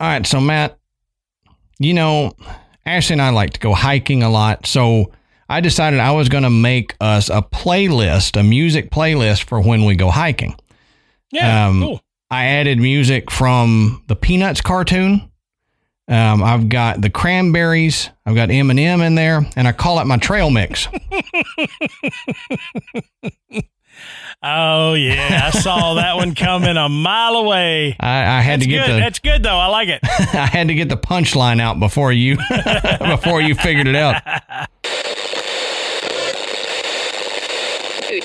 All right, so Matt, you know, Ashley and I like to go hiking a lot, so I decided I was going to make us a playlist, a music playlist for when we go hiking. Yeah, Um, cool. I added music from the Peanuts cartoon. Um, I've got the Cranberries. I've got Eminem in there, and I call it my trail mix. Oh yeah, I saw that one coming a mile away. I, I had That's to get good. the That's good though. I like it. I had to get the punchline out before you before you figured it out. Good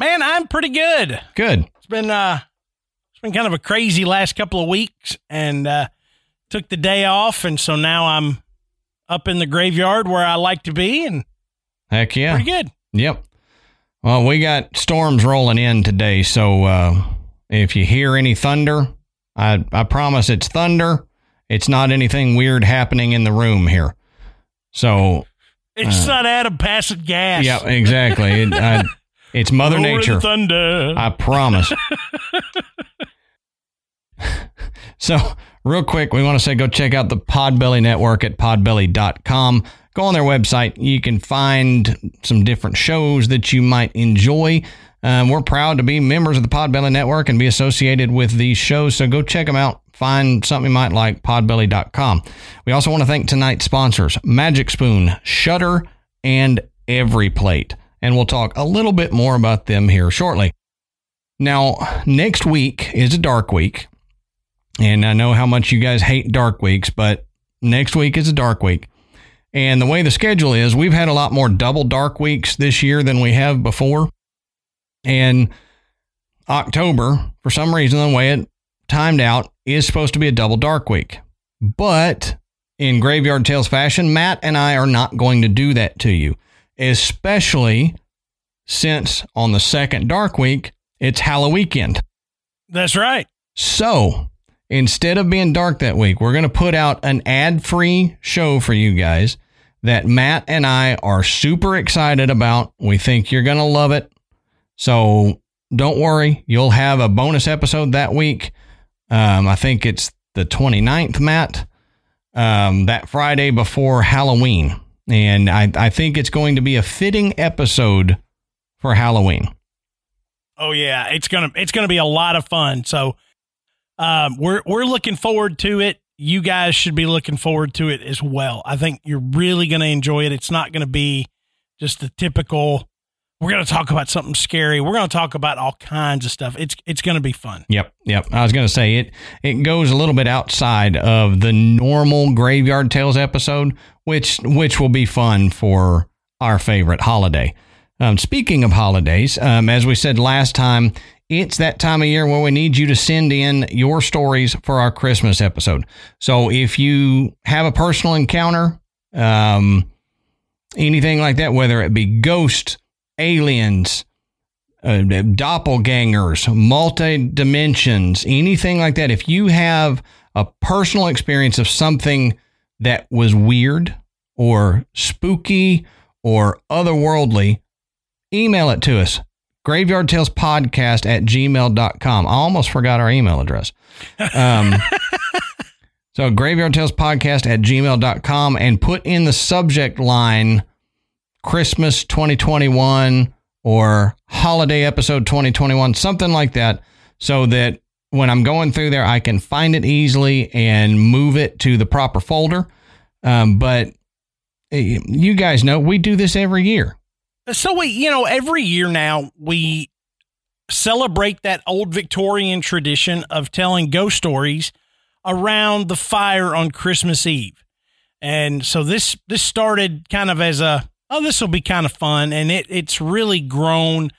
Man, I'm pretty good. Good. It's been uh it's been kind of a crazy last couple of weeks and uh took the day off and so now I'm up in the graveyard where I like to be and Heck yeah. pretty good. Yep. Well, we got storms rolling in today, so uh, if you hear any thunder, I I promise it's thunder. It's not anything weird happening in the room here. So It's not Adam passing gas. yeah, exactly. It, I, it's Mother Roar of the Nature. thunder. I promise. so, real quick, we want to say go check out the Podbelly Network at podbelly.com. Go on their website. You can find some different shows that you might enjoy. Um, we're proud to be members of the Podbelly Network and be associated with these shows. So, go check them out. Find something you might like, podbelly.com. We also want to thank tonight's sponsors Magic Spoon, Shudder, and Every Plate. And we'll talk a little bit more about them here shortly. Now, next week is a dark week. And I know how much you guys hate dark weeks, but next week is a dark week. And the way the schedule is, we've had a lot more double dark weeks this year than we have before. And October, for some reason, the way it timed out, is supposed to be a double dark week. But in Graveyard Tales fashion, Matt and I are not going to do that to you, especially since on the second dark week, it's Halloween weekend. That's right. So instead of being dark that week, we're going to put out an ad free show for you guys that Matt and I are super excited about. We think you're going to love it. So don't worry, you'll have a bonus episode that week. Um, I think it's the 29th, Matt, um, that Friday before Halloween. And I, I think it's going to be a fitting episode for Halloween. Oh yeah, it's gonna it's gonna be a lot of fun. So um, we're we're looking forward to it. You guys should be looking forward to it as well. I think you're really gonna enjoy it. It's not gonna be just the typical. We're gonna talk about something scary. We're gonna talk about all kinds of stuff. It's it's gonna be fun. Yep, yep. I was going to say it. It goes a little bit outside of the normal Graveyard Tales episode, which which will be fun for our favorite holiday. Um, speaking of holidays, um, as we said last time, it's that time of year where we need you to send in your stories for our Christmas episode. So if you have a personal encounter, um, anything like that, whether it be ghosts, aliens, uh, doppelgangers, multi dimensions, anything like that. If you have a personal experience of something that was weird or spooky or otherworldly, email it to us. Graveyard Tales Podcast at gmail.com. I almost forgot our email address. Um, so Graveyard Tales Podcast at gmail.com and put in the subject line Christmas 2021 or holiday episode 2021, something like that, so that when I'm going through there, I can find it easily and move it to the proper folder. Um, but eh, you guys know we do this every year. So we, you know, every year now we celebrate that old Victorian tradition of telling ghost stories around the fire on Christmas Eve. And so this this started kind of as a oh this will be kind of fun and it it's really grown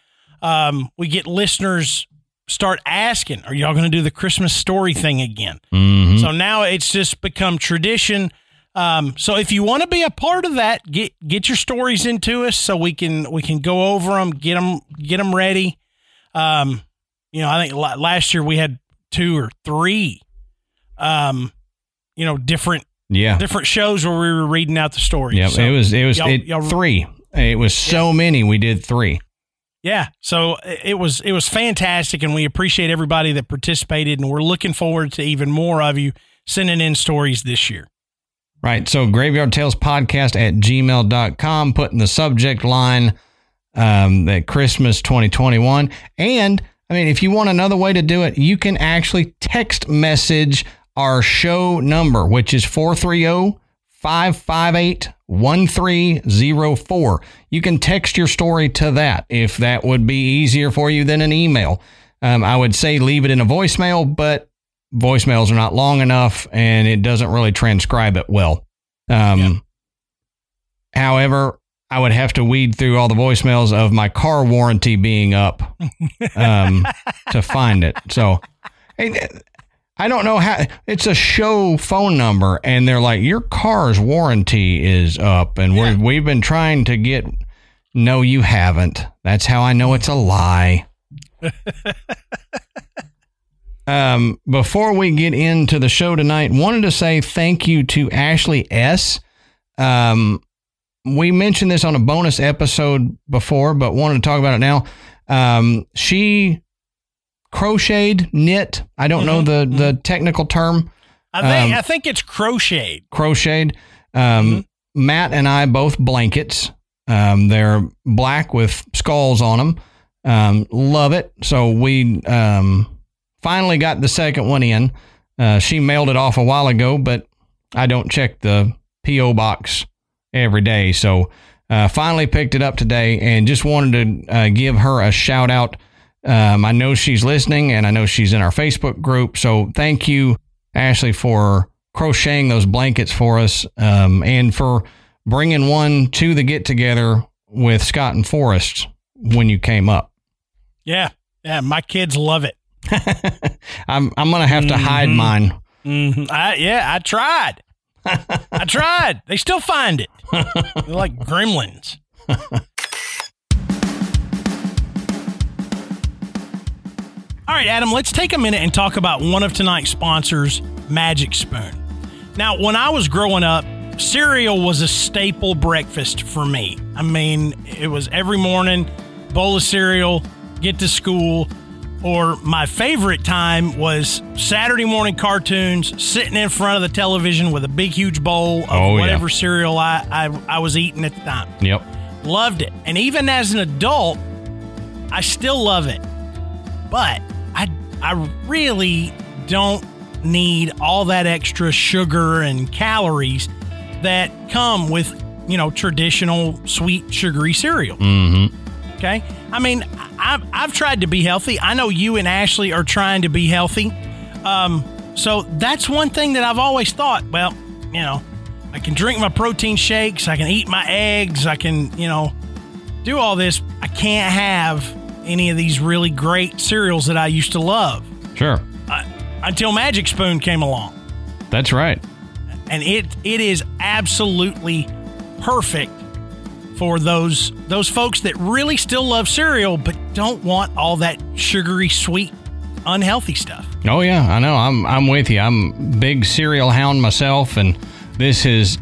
um, we get listeners start asking, "Are y'all going to do the Christmas story thing again?" Mhm. So now it's just become tradition. Um, so if you want to be a part of that, get get your stories into us so we can we can go over them, get them get them ready. Um, you know, I think last year we had two or three, um, you know, different yeah. different shows where we were reading out the stories. Yeah, So, it was it was y'all- it, y'all- three. It was so many. We did three. yeah. So it was it was fantastic, and we appreciate everybody that participated, and we're looking forward to even more of you sending in stories this year. Right. So Graveyard Tales Podcast at gmail.com, put in the subject line um, that Christmas 2021. And I mean, if you want another way to do it, you can actually text message our show number, which is 430 558 1304. You can text your story to that if that would be easier for you than an email. Um, I would say leave it in a voicemail, but voicemails are not long enough and it doesn't really transcribe it well. Um, However, I would have to weed through all the voicemails of my car warranty being up um, to find it. So hey, I don't know how it's a show phone number, and they're like, Your car's warranty is up, and Yeah. we're, we've been trying to get. No, you haven't. That's how I know it's a lie. um, before we get into the show tonight, wanted to say thank you to Ashley S. Um, we mentioned this on a bonus episode before, but wanted to talk about it now. Um, she crocheted, knit. I don't know the the technical term. I think Um, I think it's crocheted. Crocheted. Um, Matt and I both blankets. Um, they're black with skulls on them. Um, love it. So we um, finally got the second one in. Uh, she mailed it off a while ago, but I don't check the PO box every day. So uh, finally picked it up today and just wanted to uh, give her a shout out. Um, I know she's listening and I know she's in our Facebook group. So thank you, Ashley, for crocheting those blankets for us um, and for bringing one to the get together with Scott and Forrest when you came up. Yeah, yeah. My kids love it. I'm I'm gonna have to hide Mhm. mine. hmm I, yeah, I tried. I tried. They still find it. They're like gremlins. All right, Adam, let's take a minute and talk about one of tonight's sponsors, Magic Spoon. Now, when I was growing up, cereal was a staple breakfast for me. I mean, it was every morning, bowl of cereal, get to school, or my favorite time was Saturday morning cartoons, sitting in front of the television with a big, huge bowl of Oh, yeah. whatever cereal I, I, I was eating at the time. Yep. Loved it. And even as an adult, I still love it. But I really don't need all that extra sugar and calories that come with, you know, traditional sweet sugary cereal. Mm-hmm. Okay. I mean, I've, I've tried to be healthy. I know you and Ashley are trying to be healthy. Um, so that's one thing that I've always thought, well, you know, I can drink my protein shakes, I can eat my eggs, I can, you know, do all this. I can't have any of these really great cereals that I used to love Sure. uh, until Magic Spoon came along. That's right. And it it is absolutely perfect for those those folks that really still love cereal but don't want all that sugary sweet unhealthy stuff. Oh yeah, I know. I'm I'm with you. I'm a big cereal hound myself, and this is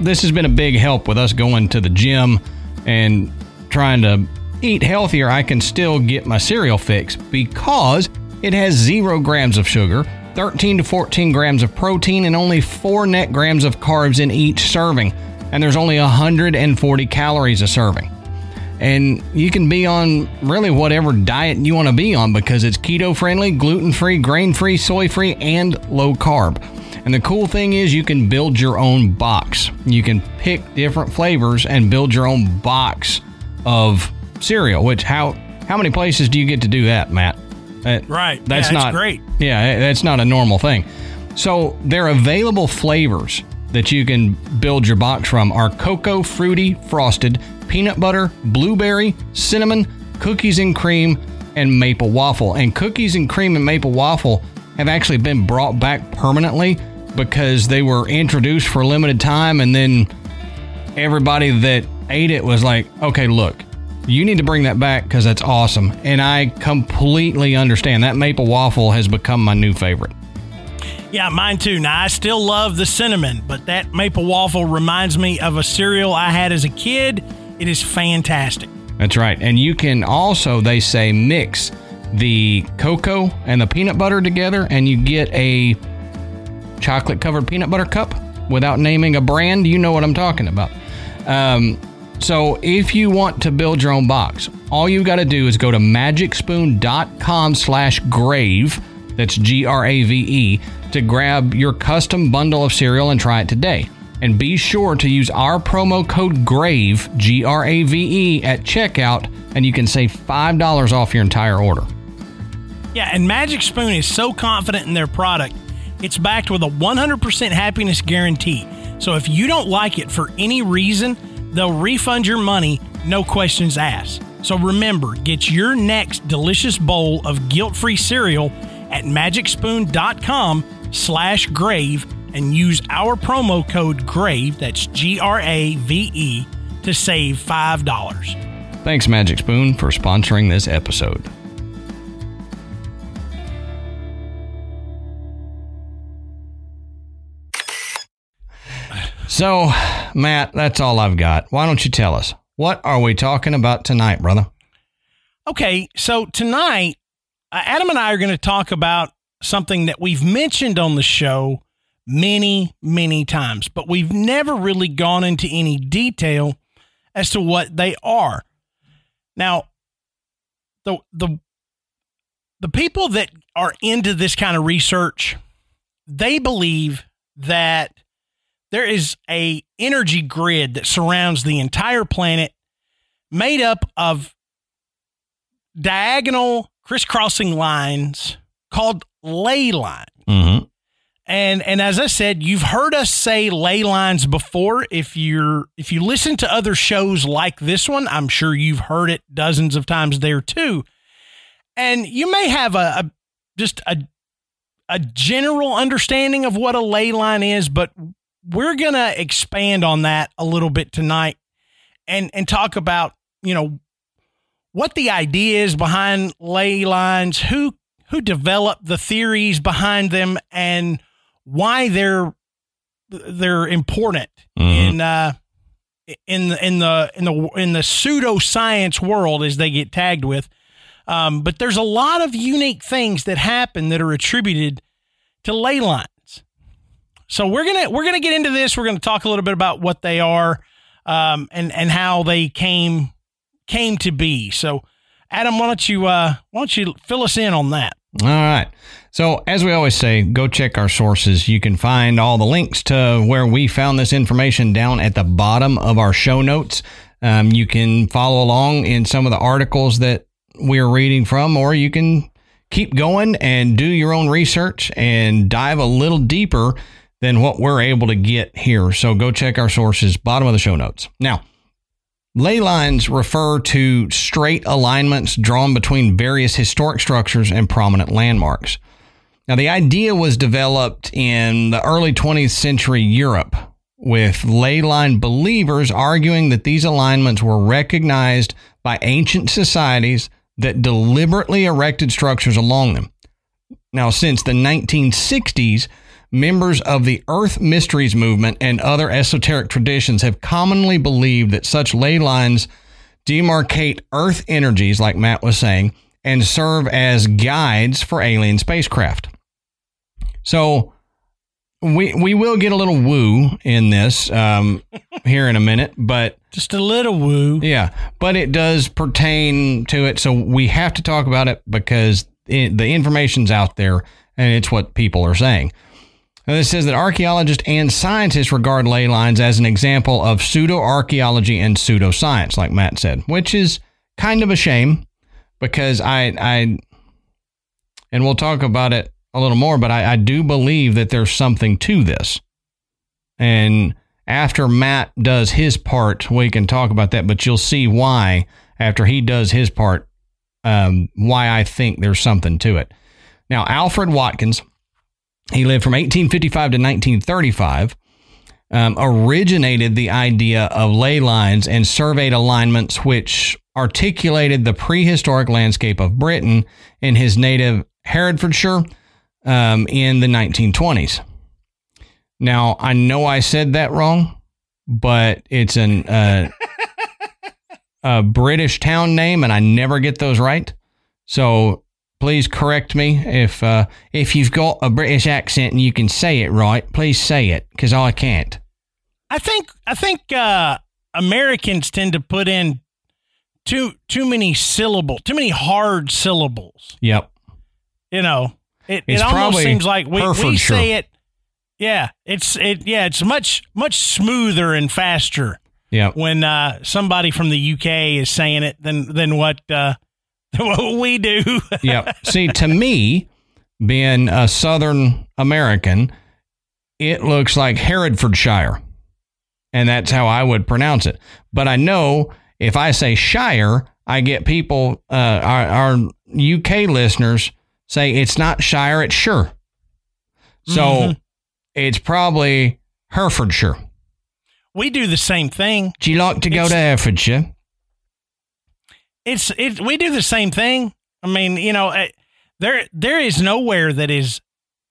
this has been a big help with us going to the gym and trying to eat healthier. I can still get my cereal fix because it has zero grams of sugar, 13 to 14 grams of protein, and only four net grams of carbs in each serving. And there's only 140 calories a serving and you can be on really whatever diet you want to be on because it's keto friendly, gluten free, grain free, soy free, and low carb. And the cool thing is, you can build your own box. You can pick different flavors and build your own box of cereal. Which how how many places do you get to do that, Matt? That- Right. That's Yeah, not great. Yeah, eh, that's not a normal thing. So their available flavors that you can build your box from are cocoa, fruity, frosted, peanut butter, blueberry, cinnamon, cookies and cream, and maple waffle. And cookies and cream and maple waffle have actually been brought back permanently because they were introduced for a limited time and then everybody that ate it was like, okay, look, you need to bring that back because that's awesome. And I completely understand that maple waffle has become my new favorite. Yeah, mine too. Now, I still love the cinnamon, but that maple waffle reminds me of a cereal I had as a kid. It is fantastic. That's right. And you can also, they say, mix the cocoa and the peanut butter together, and you get a chocolate covered peanut butter cup without naming a brand. You know what I'm talking about. Um, so if you want to build your own box, all you've got to do is go to magicspoon.com slash grave. That's G R A V E to grab your custom bundle of cereal and try it today. And be sure to use our promo code GRAVE, G R A V E, at checkout, and you can save $5 off your entire order. Yeah, and Magic Spoon is so confident in their product, it's backed with a 100% happiness guarantee. So if you don't like it for any reason, they'll refund your money, no questions asked. So remember, get your next delicious bowl of guilt-free cereal at magicspoon.com slash grave and use our promo code GRAVE, that's G-R-A-V-E, to save $5. Thanks, Magic Spoon, for sponsoring this episode. So, Matt, that's all I've got. Why don't you tell us? What are we talking about tonight, brother? Okay, so tonight, uh, Adam and I are going to talk about something that we've mentioned on the show many, many times, but we've never really gone into any detail as to what they are. Now, the the the people that are into this kind of research, they believe that there is a energy grid that surrounds the entire planet made up of diagonal crisscrossing lines called ley lines. Mm-hmm. And and as I said, you've heard us say ley lines before. If you're if you listen to other shows like this one, I'm sure you've heard it dozens of times there too. And you may have a, a just a a general understanding of what a ley line is, but we're gonna expand on that a little bit tonight and and talk about, you know, what the idea is behind ley lines, who who developed the theories behind them and why they're they're important Mhm. in uh in the in the in the in the pseudoscience world as they get tagged with. Um, but there's a lot of unique things that happen that are attributed to ley lines. So we're gonna we're gonna get into this. We're gonna talk a little bit about what they are um, and and how they came came to be. So, Adam, why don't you uh, why don't you fill us in on that? All right. So, as we always say, go check our sources. You can find all the links to where we found this information down at the bottom of our show notes. Um, you can follow along in some of the articles that we're reading from, or you can keep going and do your own research and dive a little deeper than what we're able to get here. So, go check our sources, bottom of the show notes. Now, Ley lines refer to straight alignments drawn between various historic structures and prominent landmarks. Now, the idea was developed in the early 20th century Europe, with ley line believers arguing that these alignments were recognized by ancient societies that deliberately erected structures along them. Now, since the 1960s, members of the Earth Mysteries movement and other esoteric traditions have commonly believed that such ley lines demarcate Earth energies, like Matt was saying, and serve as guides for alien spacecraft. So, we we will get a little woo in this um, here in a minute, but Just a little woo. yeah, but it does pertain to it, so we have to talk about it because it, the information's out there and it's what people are saying. And this says that archaeologists and scientists regard ley lines as an example of pseudo archaeology and pseudoscience, like Matt said, which is kind of a shame because I, I, and we'll talk about it a little more, but I, I do believe that there's something to this. And after Matt does his part, we can talk about that, but you'll see why after he does his part um, why I think there's something to it. Now, Alfred Watkins, he lived from 1855 to 1935, um, originated the idea of ley lines and surveyed alignments which articulated the prehistoric landscape of Britain in his native Herefordshire um, in the 1920s. Now, I know I said that wrong, but it's an uh, a British town name, and I never get those right. So please correct me if uh, if you've got a British accent and you can say it right. Please say it because I can't. I think I think uh, Americans tend to put in too too many syllable, too many hard syllables. Yep. You know, it, It's it almost seems like we, we say it. Yeah, it's it. Yeah, it's much much smoother and faster Yep. when uh, somebody from the UK is saying it than than what uh, what we do. yeah. See, to me, being a Southern American, it looks like Herefordshire, and that's how I would pronounce it. But I know if I say Shire, I get people, uh, our, our UK listeners say it's not Shire, it's Sure. So Mhm. it's probably Herefordshire. we do the same thing. Do you like to go It's- to Herefordshire? It's it we do the same thing i mean you know eh, there there is nowhere that is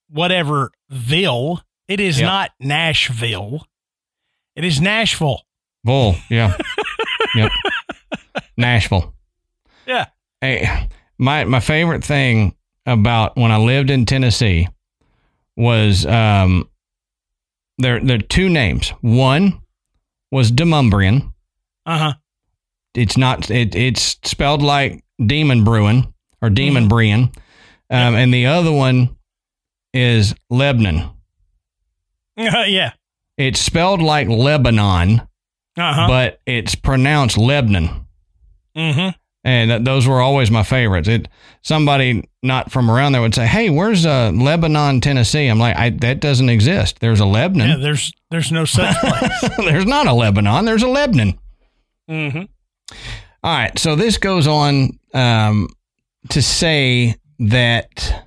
whatever ville it is Yep. not nashville it is nashville Bull, yeah. yep. Nashville. yeah Hey, my my favorite thing about when I lived in Tennessee was um there there are two names. One was Demonbreun. uh-huh It's not it it's spelled like demon brewing or demon breeing. Um, and the other one is Lebanon. yeah It's spelled like Lebanon, uh-huh but it's pronounced Lebanon. mm-hmm and th- those were always my favorites. It somebody not from around there would say, "Hey, where's uh, Lebanon, Tennessee?" I'm like, I, "That doesn't exist. There's a yeah Lebanon. there's there's no such place there's not a Lebanon. There's a Lebanon." mm-hmm All right, so this goes on um, to say that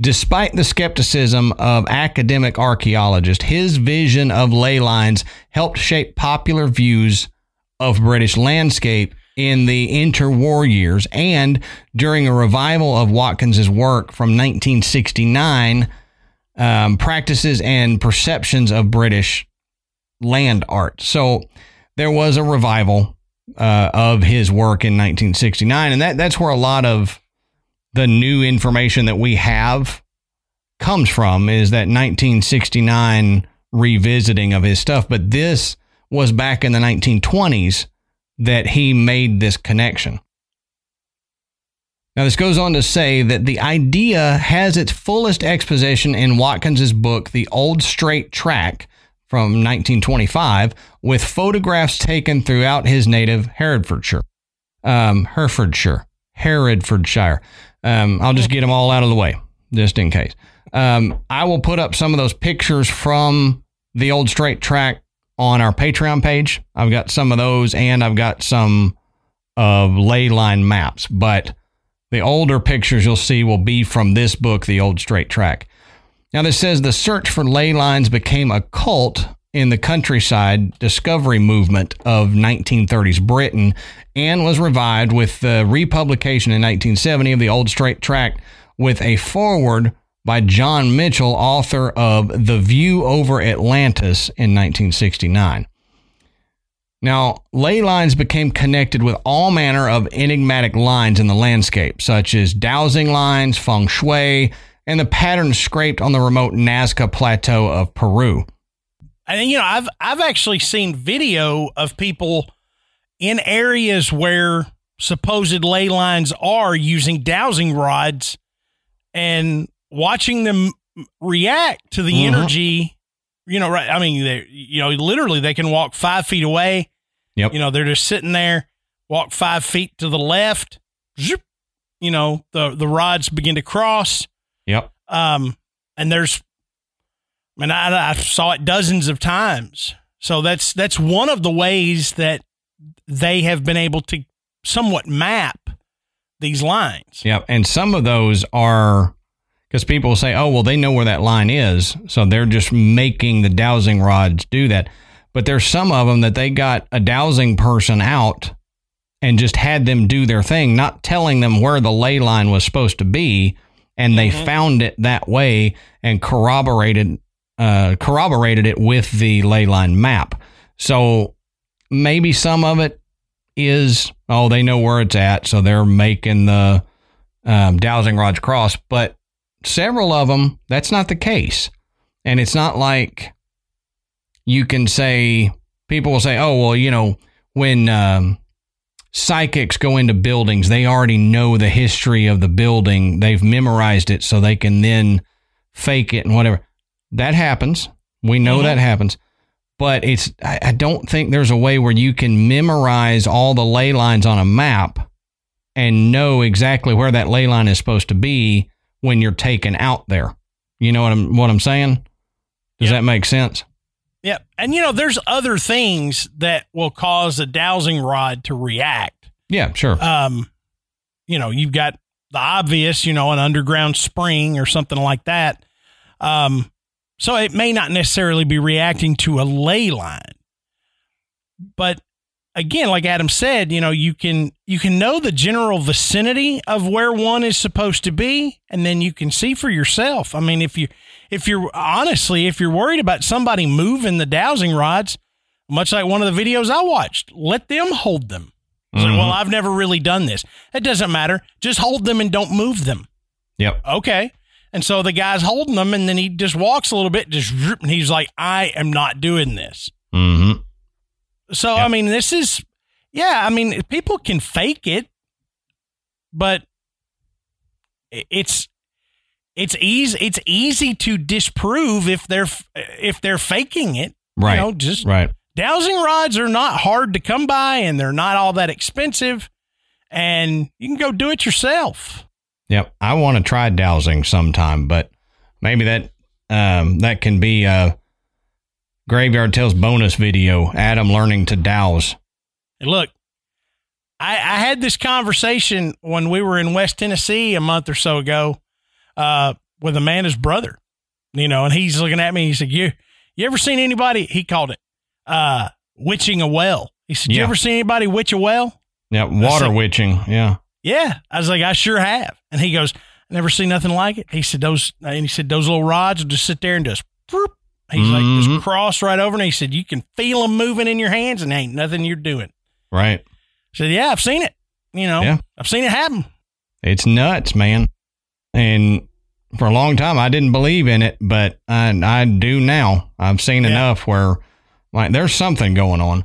despite the skepticism of academic archaeologists, his vision of ley lines helped shape popular views of British landscape in the interwar years and during a revival of Watkins's work from 1969 um, practices and perceptions of British land art. So there was a revival uh, of his work in 1969, and that that's where a lot of the new information that we have comes from is that 1969 revisiting of his stuff. But this was back in the 1920s that he made this connection. Now, this goes on to say that the idea has its fullest exposition in Watkins's book, The Old Straight Track, from 1925, with photographs taken throughout his native Herefordshire. Um, Herefordshire. Herefordshire. Um, I'll just get them all out of the way, just in case. Um, I will put up some of those pictures from the Old Straight Track on our Patreon page. I've got some of those, and I've got some of ley line maps, but the older pictures you'll see will be from this book, The Old Straight Track. Now, this says the search for ley lines became a cult in the countryside discovery movement of 1930s Britain and was revived with the republication in 1970 of The Old Straight Track with a foreword by John Michell, author of The View Over Atlantis in 1969. Now, ley lines became connected with all manner of enigmatic lines in the landscape, such as dowsing lines, feng shui, and the patterns scraped on the remote Nazca Plateau of Peru. and you know i've i've actually seen video of people in areas where supposed ley lines are using dowsing rods and watching them react to the Mhm. energy you know right i mean they you know literally they can walk five feet away Yep. you know they're just sitting there walk five feet to the left zoop, you know the the rods begin to cross. Um, and there's, I mean, I, I saw it dozens of times. So that's that's one of the ways that they have been able to somewhat map these lines. Yep. And some of those are because people say, oh, well, they know where that line is. So they're just making the dowsing rods do that. But there's some of them that they got a dowsing person out and just had them do their thing, not telling them where the ley line was supposed to be. And they mm-hmm. found it that way and corroborated uh, corroborated it with the ley line map. So maybe some of it is oh they know where it's at, so they're making the um, dowsing rods cross. But several of them that's not the case, and it's not like you can say people will say oh well you know when um, psychics go into buildings they already know the history of the building they've memorized it so they can then fake it and whatever that happens. We know mm-hmm. that happens. But it's I, I don't think there's a way where you can memorize all the ley lines on a map and know exactly where that ley line is supposed to be when you're taken out there. You know what I'm what I'm saying? Does yep. that make sense? Yeah. And you know, there's other things that will cause a dowsing rod to react. Yeah, sure. Um, you know, you've got the obvious, you know, an underground spring or something like that. Um, so it may not necessarily be reacting to a ley line. But again, like Adam said, you know, you can you can know the general vicinity of where one is supposed to be, and then you can see for yourself. I mean, if you if you're honestly, if you're worried about somebody moving the dowsing rods, much like one of the videos I watched, let them hold them. Mm-hmm. Like, well, I've never really done this. It doesn't matter. Just hold them and don't move them. Yep. Okay. And so the guy's holding them, and then he just walks a little bit, just and he's like, "I am not doing this." Mm-hmm. So yep. I mean, this is, yeah. I mean, people can fake it, but it's it's easy it's easy to disprove if they're if they're faking it. Right. You know, just right. Dowsing rods are not hard to come by, and they're not all that expensive, and you can go do it yourself. Yep, I want to try dowsing sometime, but maybe that um, that can be a graveyard tales bonus video. Adam learning to dowse. look, I, I had this conversation when we were in West Tennessee a month or so ago uh, with Amanda's brother. You know, and he's looking at me. He said, "You, you ever seen anybody?" He called it uh, witching a well. He said, yeah. "You ever seen anybody witch a well?" Yeah, water said, witching. Yeah. Yeah. I was like, I sure have. And he goes, I never seen nothing like it. He said, those, and he said, those little rods will just sit there and just, whoop. he's mm-hmm. like, just cross right over. And he said, you can feel them moving in your hands and ain't nothing you're doing. Right. I said, yeah, I've seen it. You know, yeah. I've seen it happen. It's nuts, man. And for a long time, I didn't believe in it, but I, I do now. I've seen yeah. enough where like there's something going on.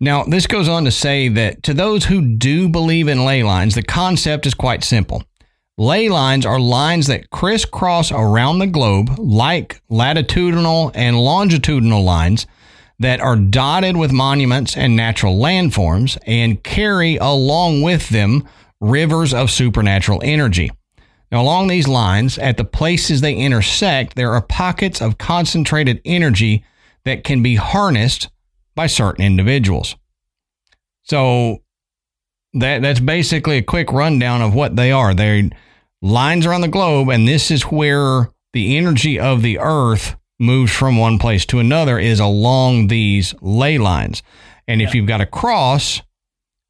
Now, this goes on to say that to those who do believe in ley lines, the concept is quite simple. Ley lines are lines that crisscross around the globe, like latitudinal and longitudinal lines, that are dotted with monuments and natural landforms and carry along with them rivers of supernatural energy. Now, along these lines, at the places they intersect, there are pockets of concentrated energy that can be harnessed by certain individuals. So that that's basically a quick rundown of what they are. They're lines around the globe, and this is where the energy of the earth moves from one place to another is along these ley lines. And if you've got a cross,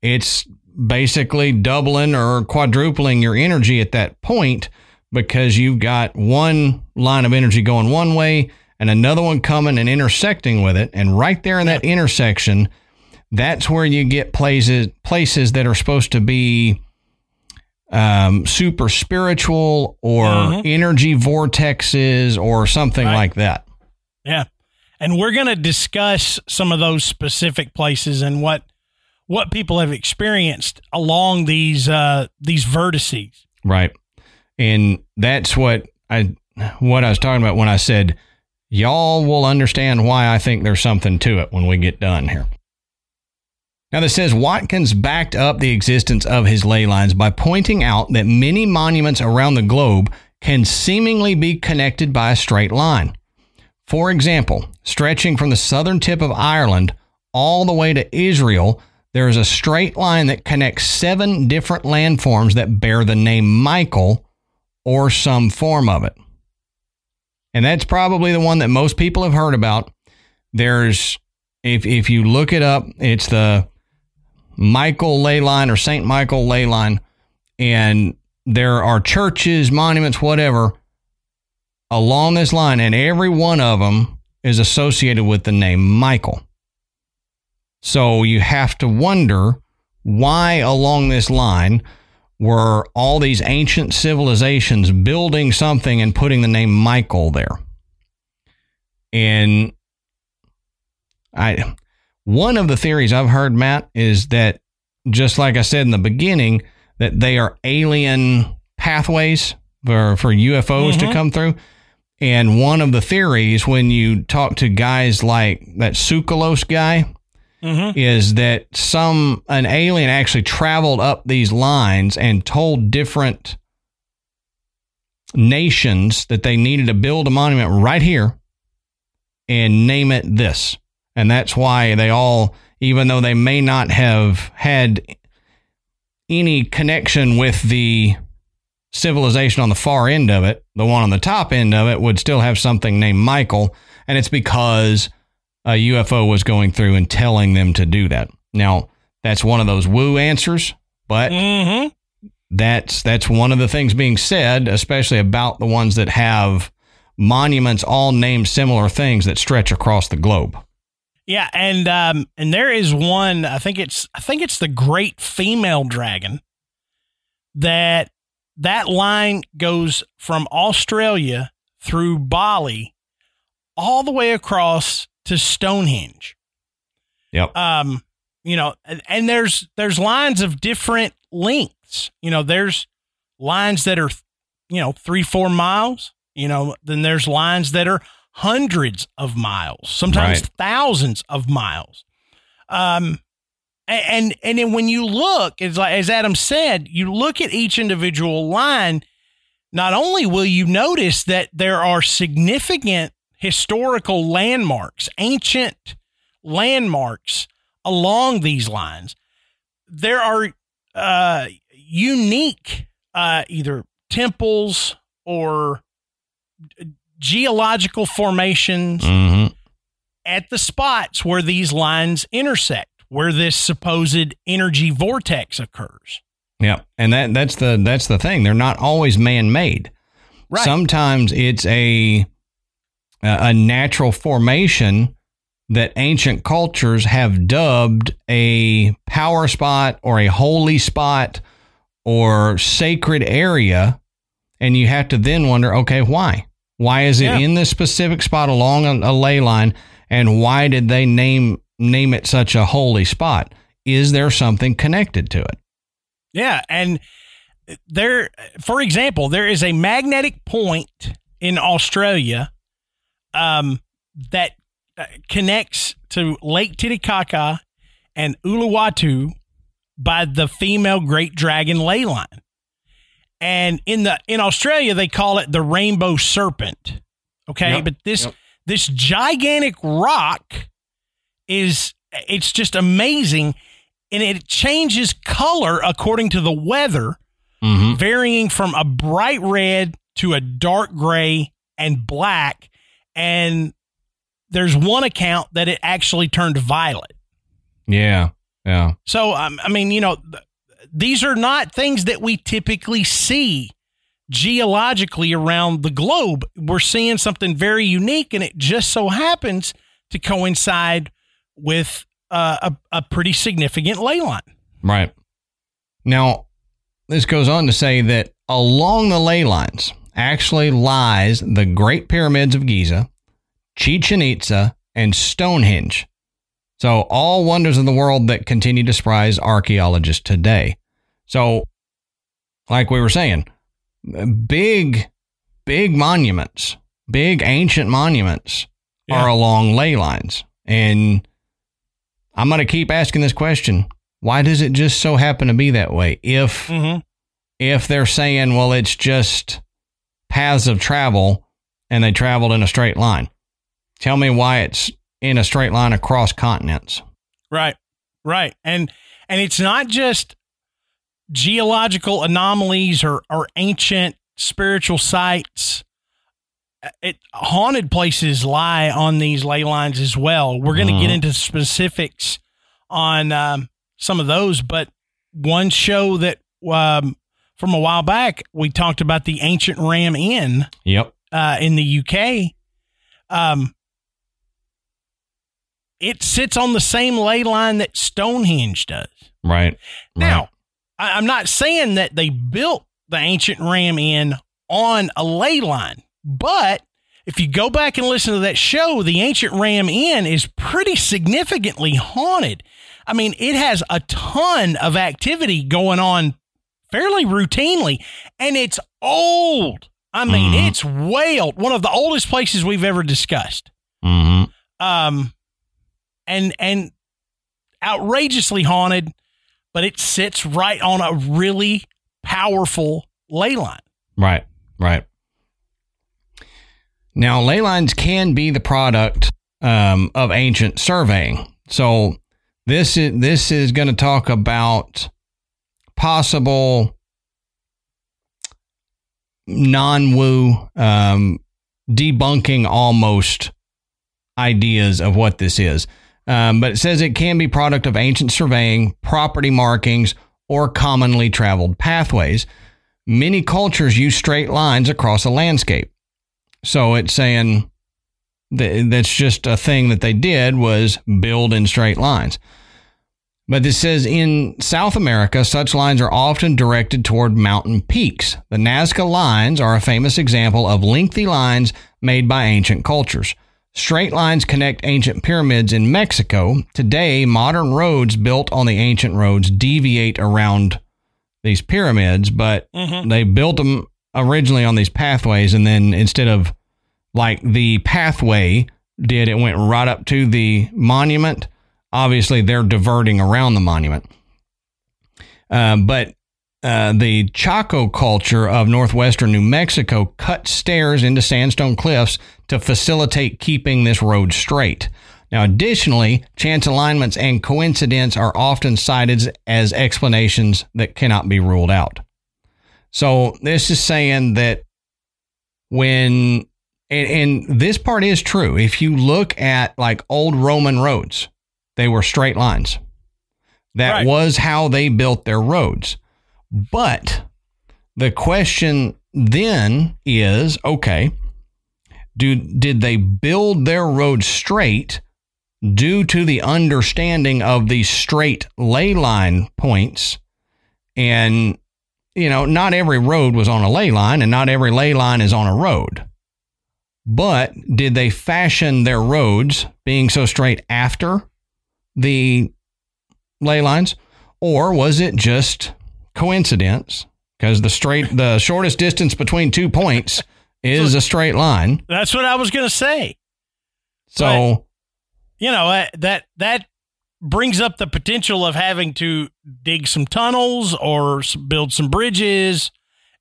it's basically doubling or quadrupling your energy at that point because you've got one line of energy going one way and another one coming and intersecting with it. And right there in that intersection, that's where you get places places that are supposed to be um, super spiritual or mm-hmm. energy vortexes or something right. like that. Yeah. And we're going to discuss some of those specific places and what what people have experienced along these uh, these vertices. Right. And that's what I what I was talking about when I said Y'all will understand why I think there's something to it when we get done here. Now, this says Watkins backed up the existence of his ley lines by pointing out that many monuments around the globe can seemingly be connected by a straight line. For example, stretching from the southern tip of Ireland all the way to Israel, there is a straight line that connects seven different landforms that bear the name Michael or some form of it. And that's probably the one that most people have heard about. There's, if, if you look it up, it's the Michael ley line or St. Michael ley line. And there are churches, monuments, whatever, along this line, and every one of them is associated with the name Michael. So you have to wonder why along this line were all these ancient civilizations building something and putting the name Michael there. And I one of the theories I've heard Matt is that just like I said in the beginning that they are alien pathways for for UFOs mm-hmm. to come through. And one of the theories when you talk to guys like that Tsoukalos guy mm-hmm. is that some an alien actually traveled up these lines and told different nations that they needed to build a monument right here and name it this. And that's why they all, even though they may not have had any connection with the civilization on the far end of it, the one on the top end of it would still have something named Michael. And it's because a UFO was going through and telling them to do that. Now, that's one of those woo answers, but mm-hmm. that's that's one of the things being said, especially about the ones that have monuments all named similar things that stretch across the globe. Yeah, and um, and there is one. I think it's I think it's the Great Female Dragon. That that line goes from Australia through Bali, all the way across to Stonehenge. Yep. Um, you know, and, and there's there's lines of different lengths. You know, there's lines that are, you know, three four miles. You know, then there's lines that are hundreds of miles, sometimes right. thousands of miles. Um, and and then when you look, as like as Adam said, you look at each individual line. Not only will you notice that there are significant historical landmarks, ancient landmarks along these lines, there are uh, unique uh, either temples or geological formations mm-hmm. at the spots where these lines intersect, where this supposed energy vortex occurs. Yeah, and that that's the that's the thing. They're not always man made. Right. Sometimes it's a a natural formation that ancient cultures have dubbed a power spot or a holy spot or sacred area and you have to then wonder okay why why is it yeah. in this specific spot along a, a ley line? And why did they name name it such a holy spot? Is there something connected to it? Yeah, and there, for example, there is a magnetic point in Australia um, that uh, connects to Lake Titicaca and Uluwatu by the female great dragon ley line and in the in Australia they call it the rainbow serpent. Okay, yep, but this yep. this gigantic rock is it's just amazing and it changes color according to the weather, mm-hmm. varying from a bright red to a dark gray and black and there's one account that it actually turned violet. Yeah. Yeah. So um, I mean, you know, these are not things that we typically see geologically around the globe. We're seeing something very unique, and it just so happens to coincide with uh, a, a pretty significant ley line. Right. Now, this goes on to say that along the ley lines actually lies the Great Pyramids of Giza, Chichen Itza, and Stonehenge. So, all wonders of the world that continue to surprise archaeologists today. So, like we were saying, big, big monuments, big ancient monuments yeah. are along ley lines. And I'm going to keep asking this question. Why does it just so happen to be that way? If, mm-hmm. if they're saying, well, it's just paths of travel and they traveled in a straight line, tell me why it's in a straight line across continents. Right. Right. And and it's not just geological anomalies or, or ancient spiritual sites. It haunted places lie on these ley lines as well. We're going to get into specifics on um, some of those, but one show that um, from a while back we talked about the ancient Ram Inn Yep. uh, in the UK. Um, it sits on the same ley line that Stonehenge does. Right. Now, I, I'm not saying that they built the ancient Ram Inn on a ley line, but if you go back and listen to that show, the ancient Ram Inn is pretty significantly haunted. I mean, it has a ton of activity going on fairly routinely, and it's old. I mean, Mhm. it's way old. One of the oldest places we've ever discussed. hmm Um, and and outrageously haunted, but it sits right on a really powerful ley line. Right. Right. Now, ley lines can be the product um, of ancient surveying. So this is this is going to talk about possible non-woo um, debunking almost ideas of what this is. Um, but it says it can be product of ancient surveying, property markings, or commonly traveled pathways. Many cultures use straight lines across a landscape. So it's saying that that's just a thing that they did was build in straight lines. But this says in South America, such lines are often directed toward mountain peaks. The Nazca lines are a famous example of lengthy lines made by ancient cultures. Straight lines connect ancient pyramids in Mexico. Today, modern roads built on the ancient roads deviate around these pyramids, but Mm-hmm. they built them originally on these pathways, and then instead of like the pathway did, it went right up to the monument. Obviously, they're diverting around the monument. Uh, but uh, the Chaco culture of northwestern New Mexico cut stairs into sandstone cliffs to facilitate keeping this road straight. Now, additionally, chance alignments and coincidence are often cited as explanations that cannot be ruled out. So, this is saying that when, and, and this part is true, if you look at like old Roman roads, they were straight lines. That Right. was how they built their roads. But the question then is okay, do, did they build their road straight due to the understanding of these straight ley line points? And, you know, not every road was on a ley line and not every ley line is on a road. But did they fashion their roads being so straight after the ley lines? Or was it just coincidence? Because the straight, the shortest distance between two points is a straight line. That's what I was going to say. So, You know uh, that that brings up the potential of having to dig some tunnels or build some bridges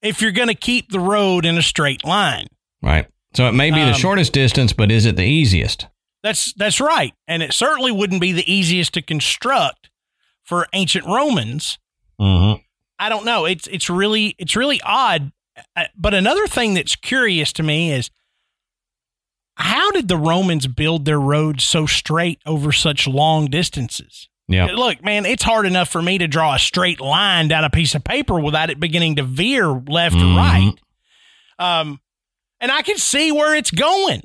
if you're going to keep the road in a straight line. right. So it may be the Um, shortest distance, but is it the easiest? That's that's right, and it certainly wouldn't be the easiest to construct for ancient Romans. Mm-hmm. I don't know. It's it's really it's really odd. Uh, But another thing that's curious to me is how did the Romans build their roads so straight over such long distances? Yeah. Look, man, it's hard enough for me to draw a straight line down a piece of paper without it beginning to veer left Mhm. or right. Um, and I can see where it's going.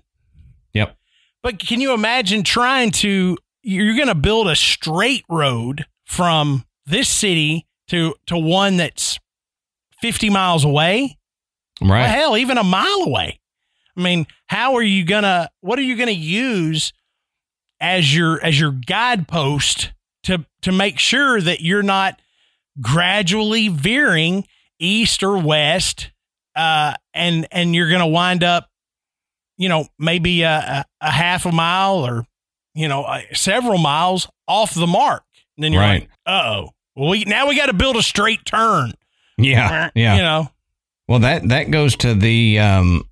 But can you imagine trying to? You're going to build a straight road from this city to to one that's 50 miles away. Right. Well, hell, even a mile away. I mean, how are you gonna? What are you gonna use as your as your guidepost to to make sure that you're not gradually veering east or west, uh, and and you're gonna wind up, you know, maybe a, a, half a mile or you know several miles off the mark. And then you're Right. like, uh oh, well, we now we got to build a straight turn. Yeah. Yeah. you know. Well, that that goes to the um,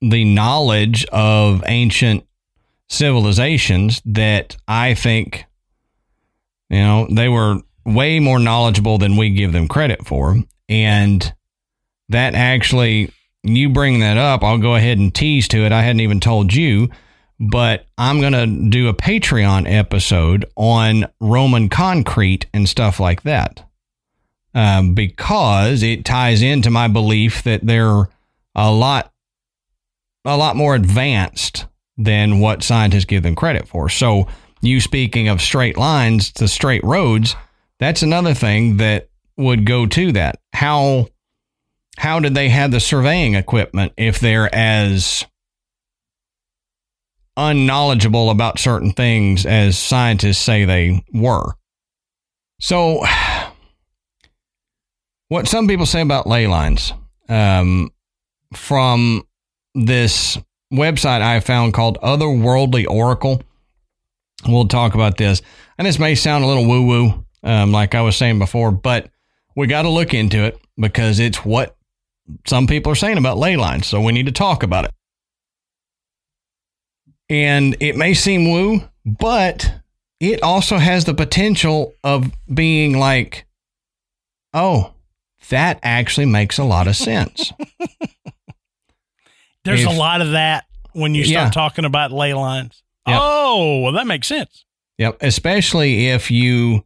the knowledge of ancient civilizations that I think You know, they were way more knowledgeable than we give them credit for. And that actually, you bring that up, I'll go ahead and tease to it. I hadn't even told you, but I'm going to do a Patreon episode on Roman concrete and stuff like that. Um, because it ties into my belief that they're a lot, a lot more advanced than what scientists give them credit for. So, you speaking of straight lines to straight roads, that's another thing that would go to that. How how did they have the surveying equipment if they're as unknowledgeable about certain things as scientists say they were? So, what some people say about ley lines um, from this website I found called Otherworldly Oracle. We'll talk about this. And this may sound a little woo woo, um, like I was saying before, but we got to look into it because it's what some people are saying about ley lines. So we need to talk about it. And it may seem woo, but it also has the potential of being like, oh, that actually makes a lot of sense. There's If- a lot of that when you start Yeah. talking about ley lines. Yep. Oh, well, that makes sense. Yep. Especially if you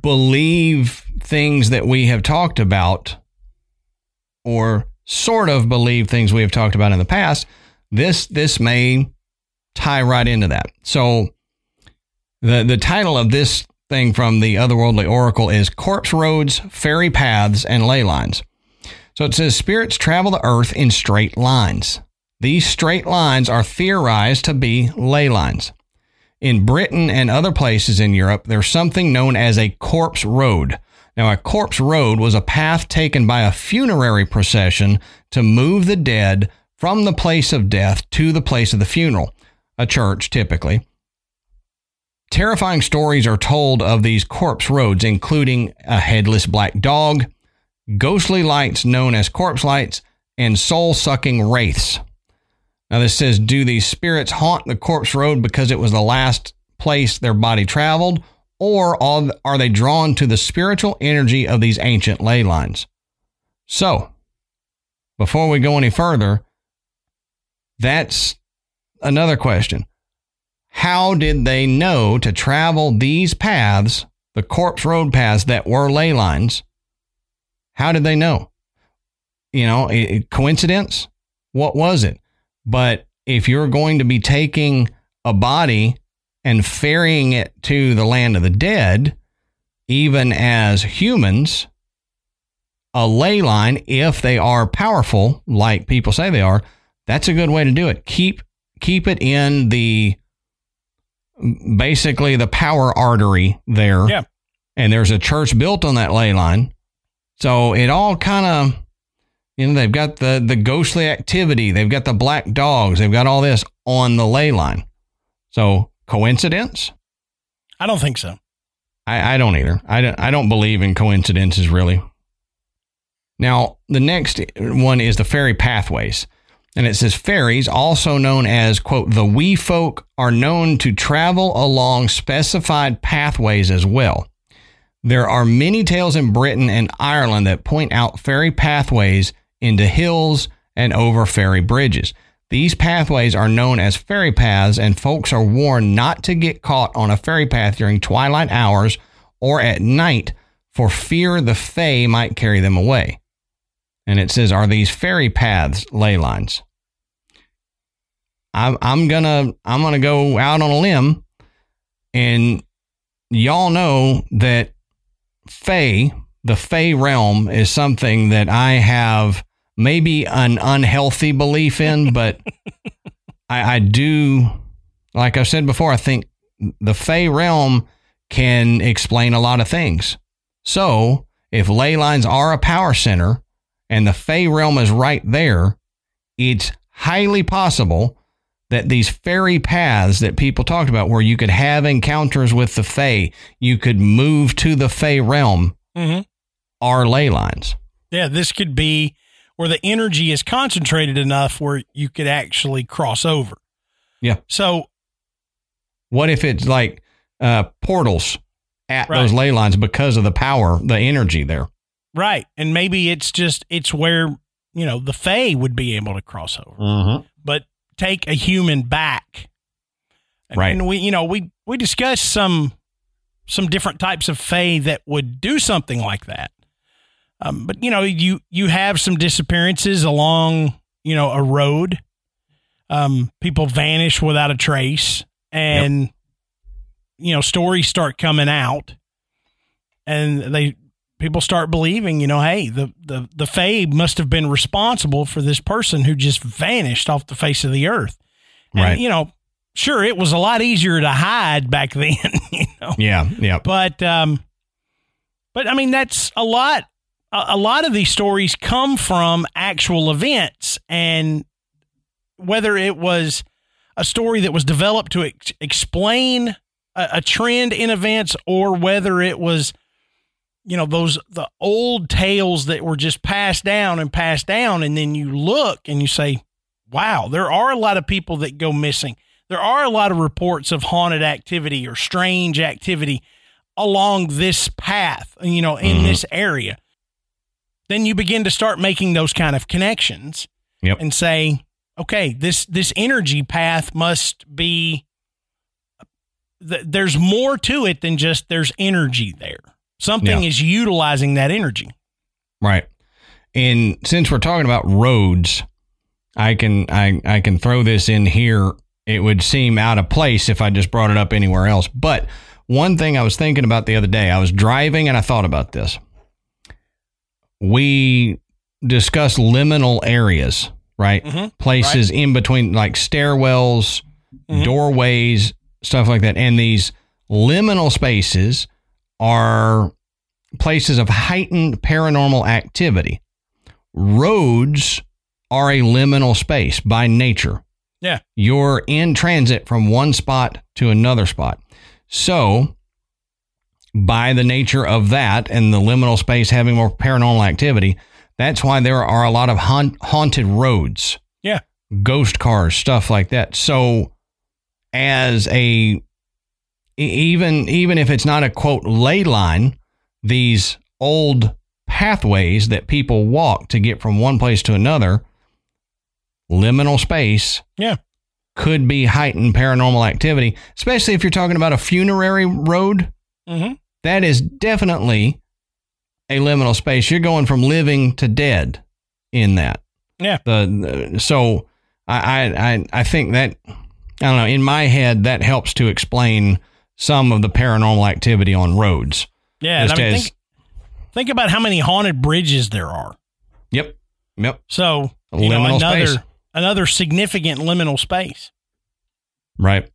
believe things that we have talked about or sort of believe things we have talked about in the past, this this may tie right into that. So the the title of this thing from the Otherworldly Oracle is Corpse Roads, Fairy Paths, and Ley Lines. So it says spirits travel the earth in straight lines. These straight lines are theorized to be ley lines. In Britain and other places in Europe, there's something known as a corpse road. Now, a corpse road was a path taken by a funerary procession to move the dead from the place of death to the place of the funeral, a church typically. Terrifying stories are told of these corpse roads, including a headless black dog, ghostly lights known as corpse lights, and soul sucking wraiths. Now, this says, Do these spirits haunt the corpse road because it was the last place their body traveled, or are they drawn to the spiritual energy of these ancient ley lines? So, before we go any further, that's another question. How did they know to travel these paths, the corpse road paths that were ley lines? How did they know? You know, coincidence? What was it? But if you're going to be taking a body and ferrying it to the land of the dead, even as humans, a ley line, if they are powerful, like people say they are, that's a good way to do it. Keep keep it in the basically the power artery there. Yeah. And there's a church built on that ley line. So it all kind of you know, they've got the the ghostly activity, they've got the black dogs, they've got all this on the ley line. So coincidence? I don't think so. I, I don't either. I don't, I don't believe in coincidences really. Now, the next one is the fairy pathways. And it says fairies, also known as, quote, the wee folk, are known to travel along specified pathways as well. There are many tales in Britain and Ireland that point out fairy pathways into hills and over fairy bridges. These pathways are known as fairy paths, and folks are warned not to get caught on a fairy path during twilight hours or at night for fear the fae might carry them away. And it says, Are these fairy paths ley lines? I'm, I'm gonna I'm gonna go out on a limb, and y'all know that Fae, the Fae realm, is something that I have maybe an unhealthy belief in, but I, I do, like I said before, I think the Fae realm can explain a lot of things. So if ley lines are a power center and the Fae realm is right there, it's highly possible that these fairy paths that people talked about, where you could have encounters with the Fae, you could move to the Fae realm, hmm are ley lines. Yeah, this could be where the energy is concentrated enough where you could actually cross over. Yeah. So What if it's like uh, portals at Right. those ley lines because of the power, the energy there. Right. And maybe it's just it's where, you know, the Fae would be able to cross over. Mm-hmm. But take a human back. Right. And we you know, we we discussed some some different types of Fae that would do something like that. Um, but you know, you you have some disappearances along, you know, a road. Um, people vanish without a trace and you know, stories start coming out and they people start believing, you know, hey, the the the Fae must have been responsible for this person who just vanished off the face of the earth. And, Right. you know, sure, it was a lot easier to hide back then, you know, Yeah. Yeah. but um, but I mean, that's a lot. A, a lot of these stories come from actual events, and whether it was a story that was developed to ex- explain a, a trend in events, or whether it was you know those the old tales that were just passed down and passed down. And then you look and you say wow there are a lot of people that go missing. There are a lot of reports of haunted activity or strange activity along this path you know in Mhm. this area then you begin to start making those kind of connections Yep. and say okay this this energy path must be th- there's more to it than just there's energy there something Yeah. is utilizing that energy Right. And since we're talking about roads, I can I I can throw this in here. It would seem out of place if I just brought it up anywhere else. But one thing I was thinking about the other day, I was driving and I thought about this. We discuss liminal areas, right? Mhm. Places in between like stairwells, Mhm. doorways, stuff like that. And these liminal spaces are places of heightened paranormal activity. Roads are a liminal space by nature. Yeah. You're in transit from one spot to another spot. So, by the nature of that and the liminal space having more paranormal activity, that's why there are a lot of haunt- haunted roads. Yeah. Ghost cars, stuff like that. So, as a even even if it's not a quote ley line, these old pathways that people walk to get from one place to another, liminal space, Yeah. could be heightened paranormal activity, especially if you're talking about a funerary road. Mm-hmm. That is definitely a liminal space. You're going from living to dead in that. Yeah. The, the- so I, I I think that I don't know. In my head, that helps to explain some of the paranormal activity on roads. Yeah. And I Just mean, as- think, think about how many haunted bridges there are. Yep. Yep. So, you know, another, space. another significant liminal space. Right.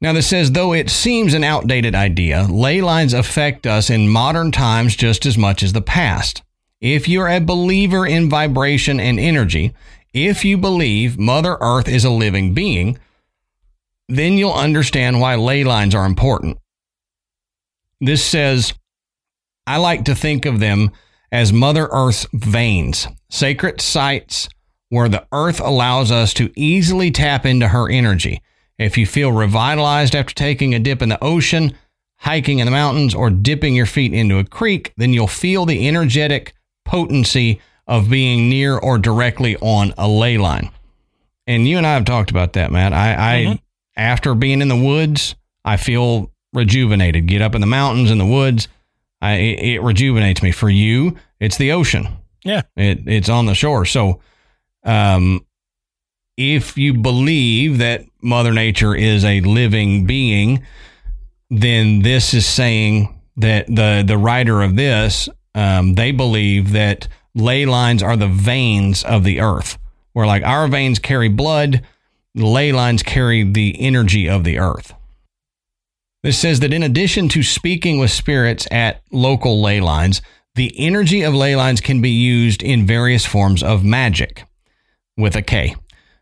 Now, this says, though it seems an outdated idea, ley lines affect us in modern times just as much as the past. If you're a believer in vibration and energy, if you believe Mother Earth is a living being, then you'll understand why ley lines are important. This says, I like to think of them as Mother Earth's veins, sacred sites where the earth allows us to easily tap into her energy. If you feel revitalized after taking a dip in the ocean, hiking in the mountains, or dipping your feet into a creek, then you'll feel the energetic potency of being near or directly on a ley line. And you and I have talked about that, Matt. I, I Mhm. after being in the woods, I feel rejuvenated. Get up in the mountains in the woods, I, it, it rejuvenates me. For you, it's the ocean. Yeah. It, it's on the shore. So, um, if you believe that Mother Nature is a living being, then this is saying that the the writer of this um, they believe that ley lines are the veins of the earth, where like our veins carry blood, ley lines carry the energy of the earth. This says that in addition to speaking with spirits at local ley lines, the energy of ley lines can be used in various forms of magic with a K.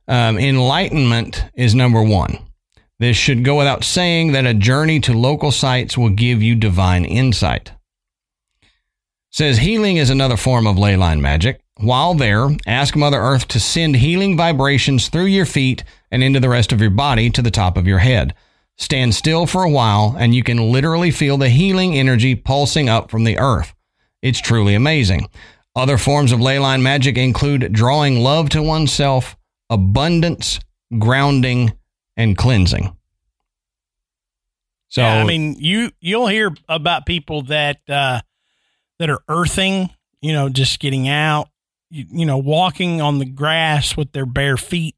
Um, enlightenment is number one. This should go without saying that a journey to local sites will give you divine insight. Says healing is another form of ley line magic. While there, ask Mother Earth to send healing vibrations through your feet and into the rest of your body to the top of your head. stand still for a while, and you can literally feel the healing energy pulsing up from the earth. It's truly amazing. Other forms of ley line magic include drawing love to oneself, abundance, grounding, and cleansing. So yeah, I mean, you you'll hear about people that uh, that are earthing, you know, just getting out, you, you know, walking on the grass with their bare feet.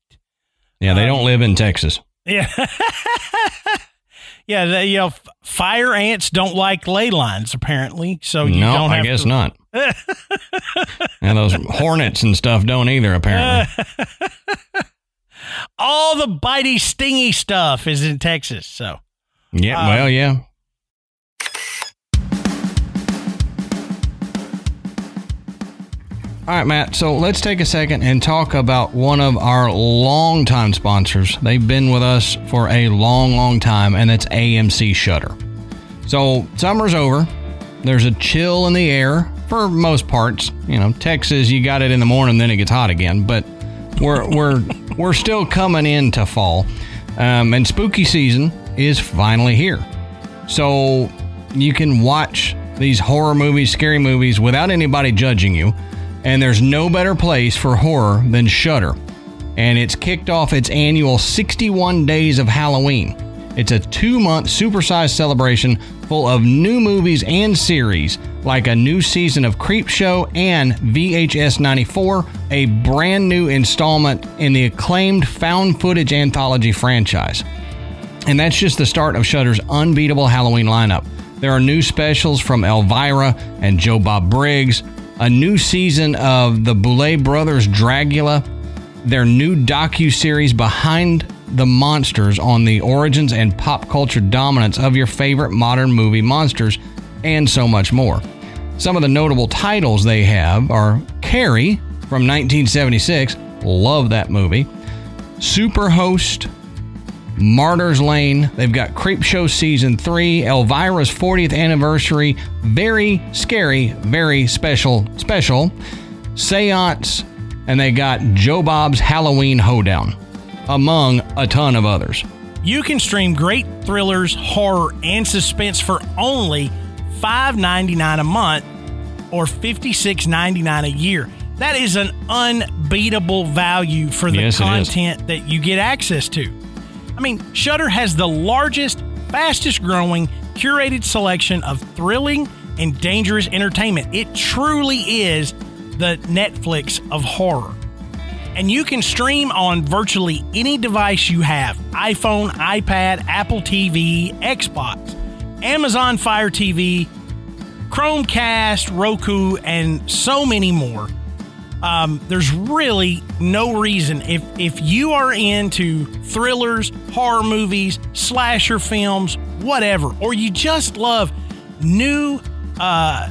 Yeah, they um, don't live in Texas. Yeah. yeah, they, you know, fire ants don't like ley lines apparently. So you no, don't I guess to... not. and those hornets and stuff don't either apparently. All the bitey, stingy stuff is in Texas. So yeah, um, well, yeah. All right, Matt. So let's take a second and talk about one of our longtime sponsors. They've been with us for a long, long time, and that's AMC Shudder. So summer's over. There's a chill in the air for most parts. You know, Texas, you got it in the morning, then it gets hot again. But we're we're we're still coming into fall, um, and spooky season is finally here. So you can watch these horror movies, scary movies without anybody judging you. And there's no better place for horror than Shudder. And it's kicked off its annual 61 Days of Halloween. It's a two month supersized celebration full of new movies and series, like a new season of Creepshow and VHS 94, a brand new installment in the acclaimed found footage anthology franchise. And that's just the start of Shudder's unbeatable Halloween lineup. There are new specials from Elvira and Joe Bob Briggs, a new season of the Boulet Brothers Dragula, their new docu series Behind the Monsters on the origins and pop culture dominance of your favorite modern movie monsters, and so much more. Some of the notable titles they have are Carrie from 1976, love that movie, Superhost, Martyrs Lane. They've got Creepshow Season 3, Elvira's 40th anniversary, very scary, very special, special, Seance, and they got Joe Bob's Halloween Hoedown, among a ton of others. You can stream great thrillers, horror, and suspense for only $5.99 a month or $56.99 a year. That is an unbeatable value for the yes, content that you get access to. I mean, Shudder has the largest, fastest growing, curated selection of thrilling and dangerous entertainment. It truly is the Netflix of horror. And you can stream on virtually any device you have iPhone, iPad, Apple TV, Xbox, Amazon Fire TV, Chromecast, Roku, and so many more. Um, there's really no reason if if you are into thrillers, horror movies, slasher films, whatever, or you just love new uh,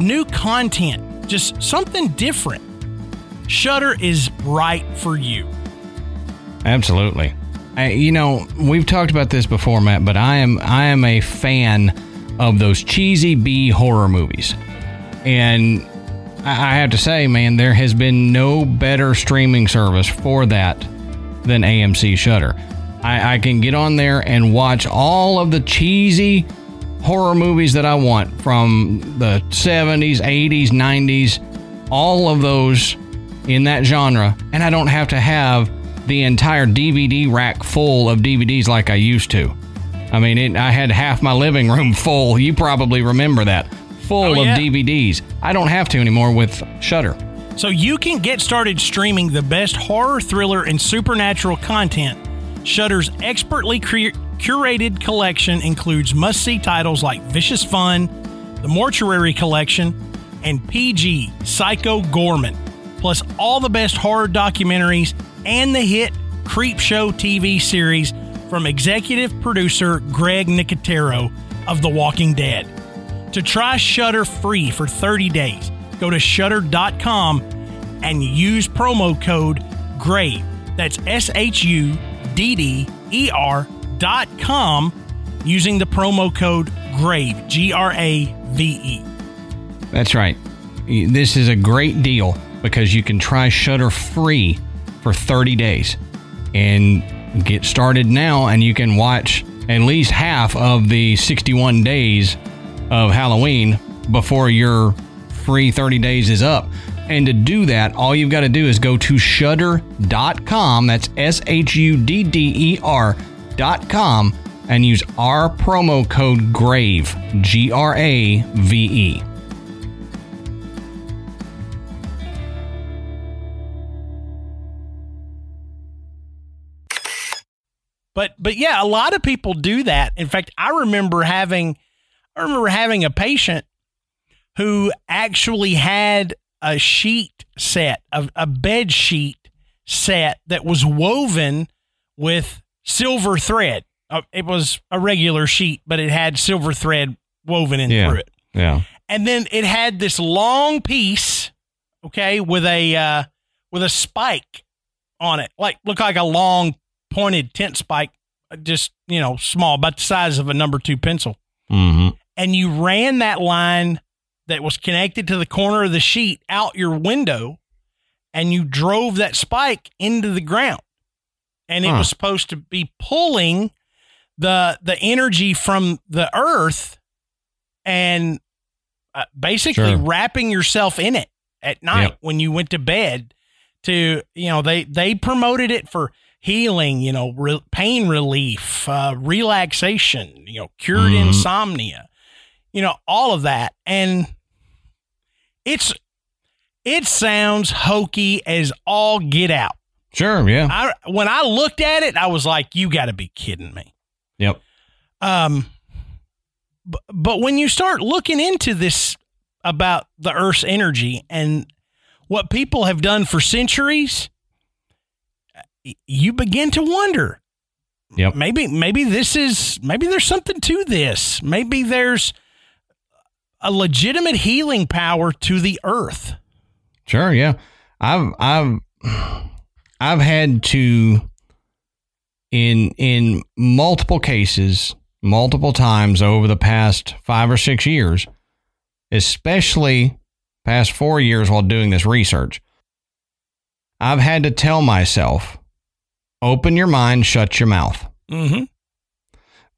new content, just something different. Shudder is right for you. Absolutely. I, you know, we've talked about this before, Matt, but I am I am a fan of those cheesy B horror movies. And I have to say, man, there has been no better streaming service for that than AMC Shudder. I, I, can get on there and watch all of the cheesy horror movies that I want from the 70s, 80s, 90s, all of those in that genre, and I don't have to have the entire DVD rack full of DVDs like I used to. I mean, it, I had half my living room full. You probably remember that full oh, yeah. of DVDs. I don't have to anymore with Shudder. So you can get started streaming the best horror, thriller, and supernatural content. Shudder's expertly cre- curated collection includes must-see titles like Vicious Fun, The Mortuary Collection, and PG Psycho Goreman, plus all the best horror documentaries and the hit Creepshow TV series from executive producer Greg Nicotero of The Walking Dead. To try Shudder free for 30 days, go to shudder.com and use promo code GRAVE. That's S H U D D E R dot com using the promo code GRAVE, G R A V E. That's right. This is a great deal because you can try Shudder free for 30 days and get started now and you can watch at least half of the 61 days of Halloween before your free 30 days is up. And to do that, all you've got to do is go to shudder.com. That's S H U D D E R.com and use our promo code GRAVE, G R A V E. But but yeah, a lot of people do that. In fact, I remember having I remember having a patient who actually had a sheet set, a, a bed sheet set that was woven with silver thread. Uh, it was a regular sheet, but it had silver thread woven in Yeah. through it. Yeah. And then it had this long piece, okay, with a uh, with a spike on it, like looked like a long pointed tent spike, just you know, small, about the size of a number two pencil Mm-hmm. And you ran that line that was connected to the corner of the sheet out your window and you drove that spike into the ground and it Huh. was supposed to be pulling the the energy from the earth and uh, basically Sure. wrapping yourself in it at night Yep. when you went to bed to you know they they promoted it for healing you know re- pain relief uh, relaxation you know cured Mhm. insomnia you know all of that and it's it sounds hokey as all get out Sure. Yeah. I when I looked at it I was like you got to be kidding me Yep. um, b- but when you start looking into this about the Earth's energy and what people have done for centuries, you begin to wonder. Yep. Maybe, maybe this is maybe there's something to this. Maybe there's a legitimate healing power to the Earth. Sure, yeah. I've I've I've had to in in multiple cases, multiple times over the past 5 or 6 years, especially past 4 years while doing this research. I've had to tell myself, open your mind, shut your mouth Mm-hmm.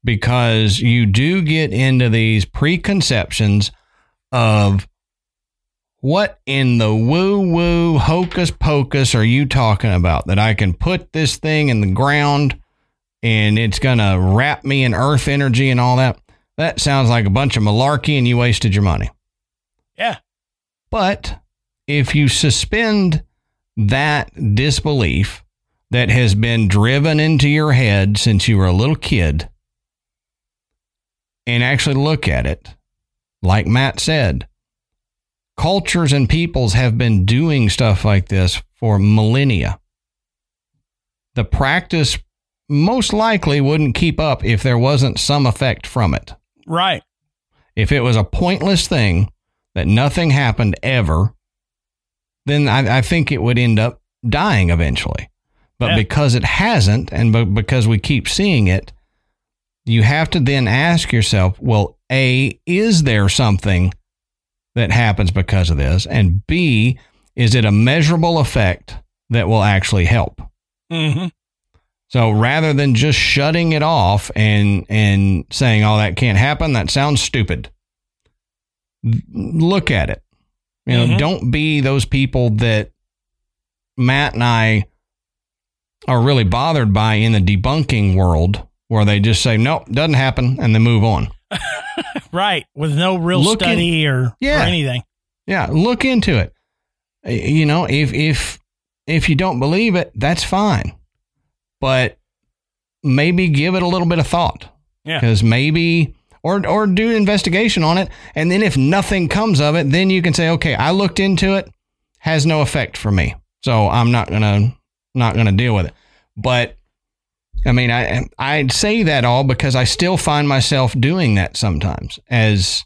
Because you do get into these preconceptions of what in the woo woo hocus pocus are you talking about that I can put this thing in the ground and it's going to wrap me in earth energy and all that. That sounds like a bunch of malarkey and you wasted your money. Yeah. But if you suspend that disbelief that has been driven into your head since you were a little kid and actually look at it, like Matt said, cultures and peoples have been doing stuff like this for millennia. The practice most likely wouldn't keep up if there wasn't some effect from it. Right. If it was a pointless thing that nothing happened ever, then I, I think it would end up dying eventually. But Yeah. because it hasn't, and be- because we keep seeing it, you have to then ask yourself, well, A, is there something that happens because of this? And B, is it a measurable effect that will actually help? Mm-hmm. So rather than just shutting it off and and saying, "Oh, that can't happen," that sounds stupid. Look at it. You know, Mhm. don't be those people that Matt and I are really bothered by in the debunking world, where they just say, "Nope, doesn't happen," and they move on. Right. With no real Look in- study or, Yeah. or anything. Yeah, look into it. You know, if if if you don't believe it, that's fine. But maybe give it a little bit of thought. Yeah. Cuz maybe or or do investigation on it and then if nothing comes of it, then you can say, "Okay, I looked into it, has no effect for me." So I'm not to not going to deal with it. But I mean, I I'd say that all because I still find myself doing that sometimes. As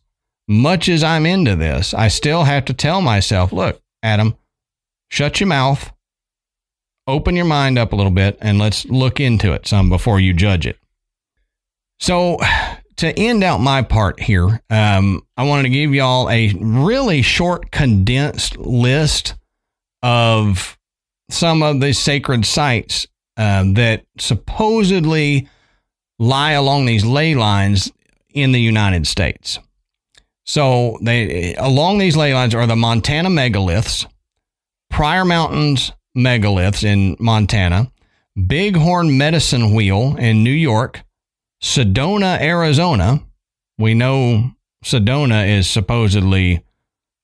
much as I'm into this, I still have to tell myself, look, Adam, shut your mouth, open your mind up a little bit, and let's look into it some before you judge it. So, to end out my part here, um, I wanted to give y'all a really short, condensed list of some of the sacred sites um, that supposedly lie along these ley lines in the United States. So they along these ley lines are the Montana megaliths, Pryor Mountains megaliths in Montana, Bighorn Medicine Wheel in New York, Sedona, Arizona. We know Sedona is supposedly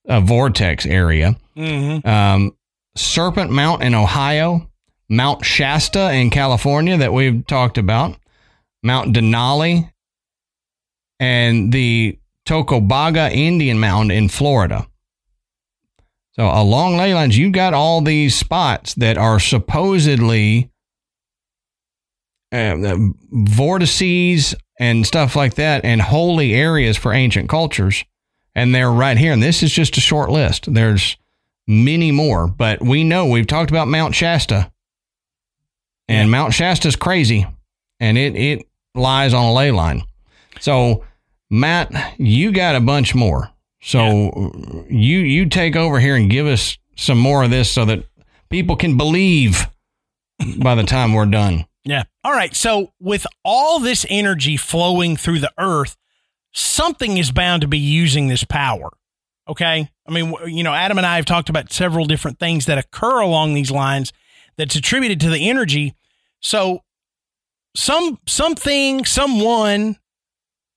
a vortex area. Mm-hmm. Um, Serpent Mound in Ohio, Mount Shasta in California that we've talked about, Mount Denali, and the Tocobaga Indian Mound in Florida. So along ley lines, you've got all these spots that are supposedly uh, vortices and stuff like that, and holy areas for ancient cultures. And they're right here. And this is just a short list. There's many more, but we know we've talked about Mount Shasta, and Mount Shasta's crazy, and it it lies on a ley line. So, Matt, you got a bunch more. So you you take over here and give us some more of this so that people can believe by the time we're done. Yeah. All right. So, with all this energy flowing through the earth, something is bound to be using this power. Okay. I mean, you know, Adam and I have talked about several different things that occur along these lines that's attributed to the energy. So, some something, someone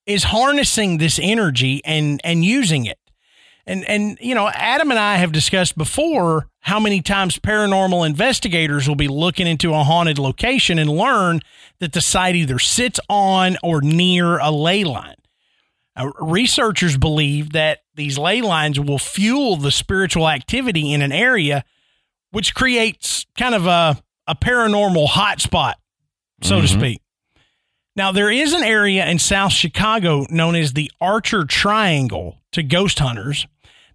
is harnessing this energy and and using it. And and you know, Adam and I have discussed before how many times paranormal investigators will be looking into a haunted location and learn that the site either sits on or near a ley line. Uh, researchers believe that these ley lines will fuel the spiritual activity in an area, which creates kind of a, a paranormal hotspot, so to Mhm. speak. Now, there is an area in South Chicago known as the Archer Triangle to ghost hunters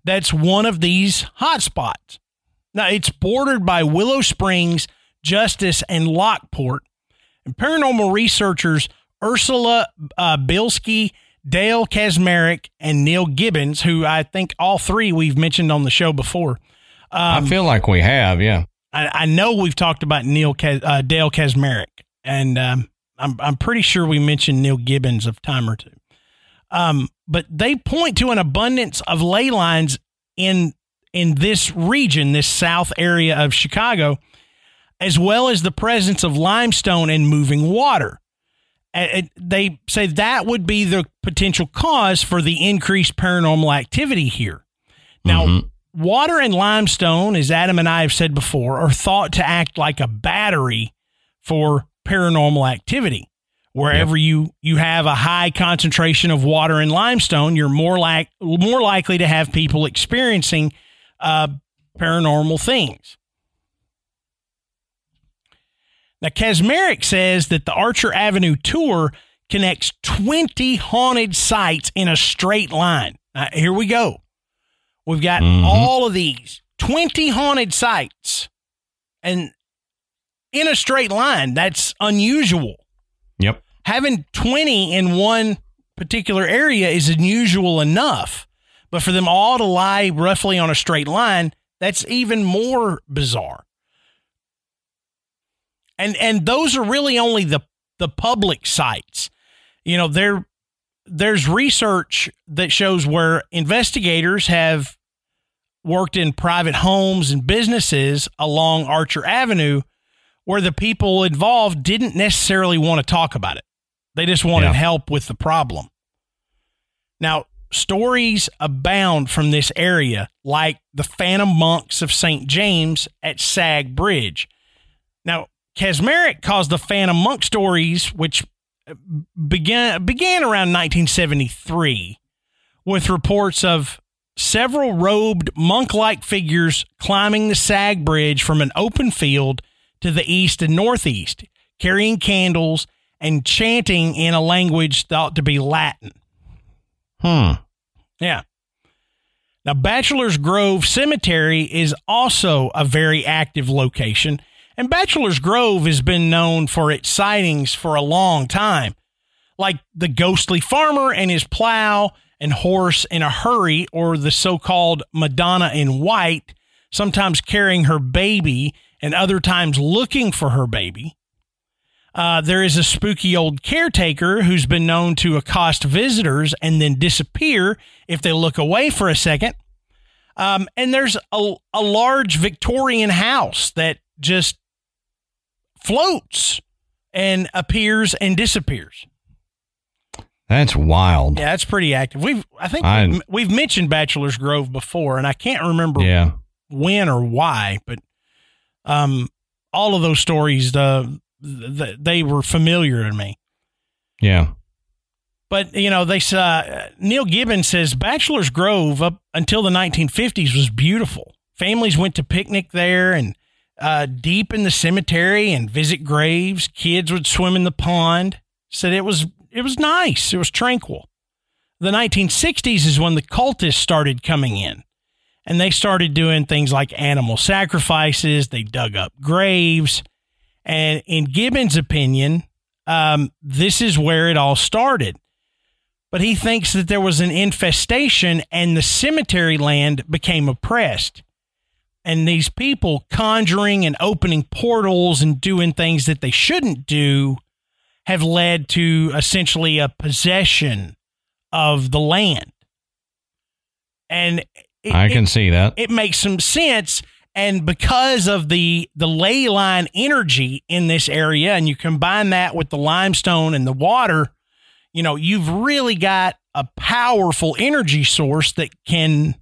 that's one of these hotspots. Now, it's bordered by Willow Springs, Justice, and Lockport. And paranormal researchers Ursula uh, Bielski, Dale Kaczmarek, and Neil Gibbons, who I think all three we've mentioned on the show before. Um, I feel like we have, yeah. I, I know we've talked about Neil uh, Dale Kaczmarek, and um, I'm I'm pretty sure we mentioned Neil Gibbons of time or two. Um, but they point to an abundance of ley lines in in this region, this south area of Chicago, as well as the presence of limestone and moving water. And they say that would be the potential cause for the increased paranormal activity here. Now, Mhm. Water and limestone, as Adam and I have said before, are thought to act like a battery for paranormal activity. Wherever you you have a high concentration of water and limestone, you're more like more likely to have people experiencing uh, paranormal things. Now, Kaczmarek says that the Archer Avenue tour connects 20 haunted sites in a straight line. Now, here we go. We've got Mhm. all of these 20 haunted sites and in a straight line. That's unusual. Yep. Having 20 in one particular area is unusual enough, but for them all to lie roughly on a straight line, that's even more bizarre. And and those are really only the the public sites. You know, there there's research that shows where investigators have worked in private homes and businesses along Archer Avenue where the people involved didn't necessarily want to talk about it. They just wanted Yeah. help with the problem. Now, stories abound from this area, like the Phantom Monks of St. James at Sag Bridge. Now, Kaczmarek calls the Phantom Monk stories, which began began around 1973, with reports of several robed monk-like figures climbing the Sag Bridge from an open field to the east and northeast, carrying candles and chanting in a language thought to be Latin. Hmm. Yeah. Now, Bachelor's Grove Cemetery is also a very active location, and Bachelor's Grove has been known for its sightings for a long time, like the ghostly farmer and his plow and horse in a hurry, or the so called Madonna in white, sometimes carrying her baby and other times looking for her baby. Uh, there is a spooky old caretaker who's been known to accost visitors and then disappear if they look away for a second. Um, and there's a, a large Victorian house that just floats and appears and disappears. That's wild. Yeah, that's pretty active. We've I think I- we've, we've mentioned Bachelor's Grove before, and I can't remember Yeah. when or why, but um, all of those stories, the, th- they were familiar to me. Yeah. But you know, they uh, Neil Gibbons says Bachelor's Grove up until the 1950s was beautiful. Families went to picnic there and uh, deep in the cemetery and visit graves. Kids would swim in the pond. Said it was it was nice. It was tranquil. The 1960s is when the cultists started coming in, and they started doing things like animal sacrifices. They dug up graves, and in Gibbons' opinion, um, this is where it all started but he thinks that there was an infestation and the cemetery land became oppressed. And these people conjuring and opening portals and doing things that they shouldn't do have led to essentially a possession of the land. And it, I it- can see that. it makes some sense and because of the the ley line energy in this area and you combine that with the limestone and the water you know you've really got a powerful energy source that can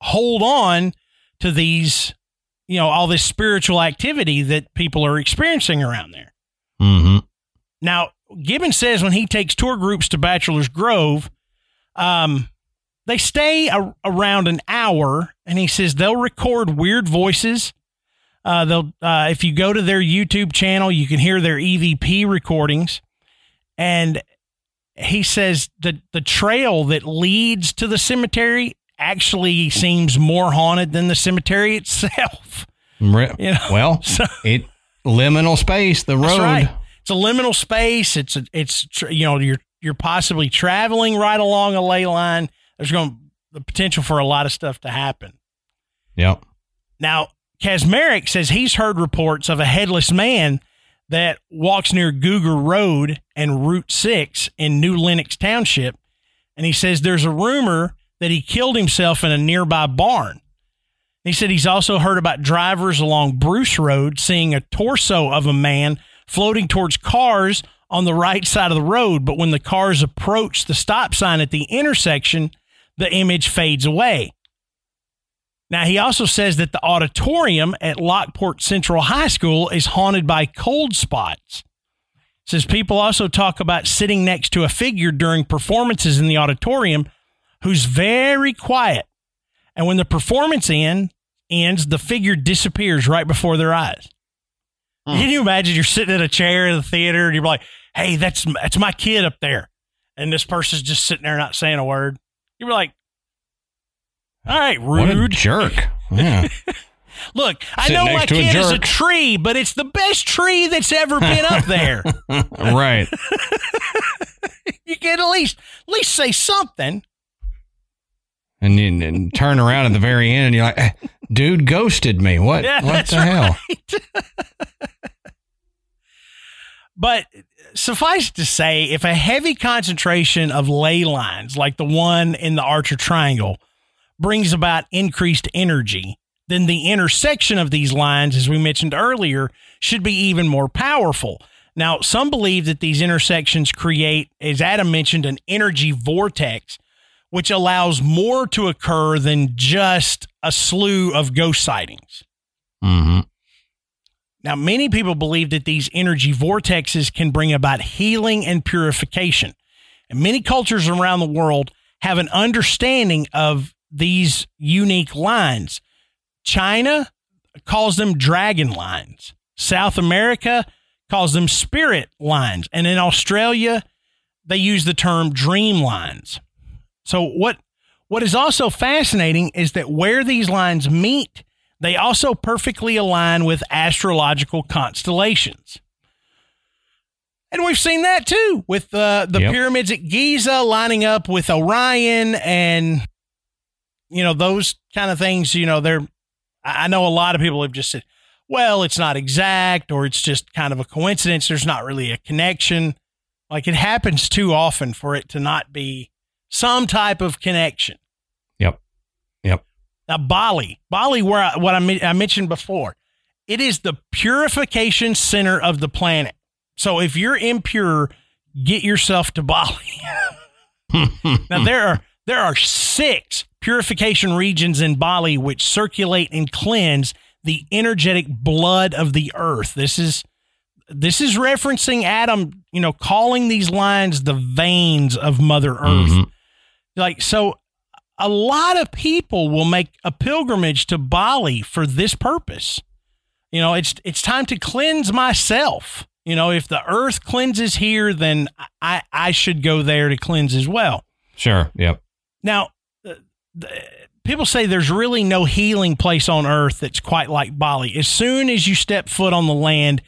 hold on to these you know all this spiritual activity that people are experiencing around there. Hmm now, Gibbons says when he takes tour groups to Bachelor's Grove, um, they stay a, around an hour, and he says they'll record weird voices. Uh, they'll uh, if you go to their YouTube channel, you can hear their EVP recordings, and he says that the trail that leads to the cemetery actually seems more haunted than the cemetery itself. Re- You know? Well, So- it liminal space, the road. Right. It's a liminal space. It's a, it's you know you're you're possibly traveling right along a ley line. There's going the potential for a lot of stuff to happen. Yep. Now, Kaczmarek says he's heard reports of a headless man that walks near Gougar Road and Route 6 in New Lenox Township. And he says there's a rumor that he killed himself in a nearby barn. He said he's also heard about drivers along Bruce Road seeing a torso of a man floating towards cars on the right side of the road. But when the cars approach the stop sign at the intersection, the image fades away. Now, he also says that the auditorium at Lockport Central High School is haunted by cold spots. Says people also talk about sitting next to a figure during performances in the auditorium who's very quiet. And when the performance end, ends, the figure disappears right before their eyes. Hmm. Can you imagine you're sitting in a chair in the theater and you're like, hey, that's, that's my kid up there. And this person's just sitting there not saying a word. You're like, all right, What a rude. jerk. Yeah. Look, I know my to a kid is a tree, but it's the best tree that's ever been up there. right. You can at least at least say something. And you and turn around at the very end and you're like, "Eh, dude ghosted me. What, Yeah, what the hell? But suffice to say, if a heavy concentration of ley lines, like the one in the Archer Triangle, brings about increased energy, then the intersection of these lines, as we mentioned earlier, should be even more powerful. Now, some believe that these intersections create, as Adam mentioned, an energy vortex, which allows more to occur than just a slew of ghost sightings. Mm-hmm. Now, many people believe that these energy vortexes can bring about healing and purification. And many cultures around the world have an understanding of these unique lines. China calls them dragon lines. South America calls them spirit lines. And in Australia, they use the term dream lines. So what what is also fascinating is that where these lines meet, they also perfectly align with astrological constellations. And we've seen that too with uh, the Yep. pyramids at Giza lining up with Orion and you know those kind of things, you know, they're I I know a lot of people have just said, well, it's not exact or it's just kind of a coincidence. There's not really a connection. Like it happens too often for it to not be some type of connection. Yep. Yep. Now, Bali, Bali, where I, what I, I mentioned before, it is the purification center of the planet. So if you're impure, get yourself to Bali. now there are there are six purification regions in Bali which circulate and cleanse the energetic blood of the earth. This is this is referencing Adam, you know, calling these lines the veins of Mother Earth. Mm-hmm. Like so a lot of people will make a pilgrimage to Bali for this purpose. You know, it's it's time to cleanse myself. You know, if the earth cleanses here, then I I should go there to cleanse as well. Sure. Yep. Now, uh, the, people say there's really no healing place on earth that's quite like Bali. As soon as you step foot on the land,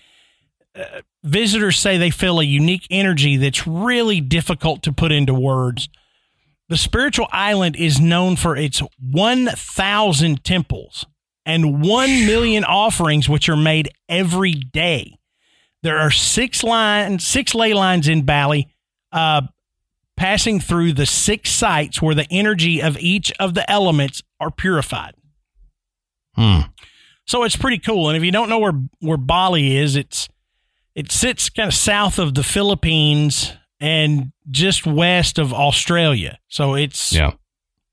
uh, visitors say they feel a unique energy that's really difficult to put into words. The spiritual island is known for its 1,000 temples and 1 million offerings, which are made every day. There are six lines, six ley lines in Bali, uh, passing through the six sites where the energy of each of the elements are purified. Hmm. So it's pretty cool. And if you don't know where where Bali is, it's it sits kind of south of the Philippines and just west of Australia. So it's yeah.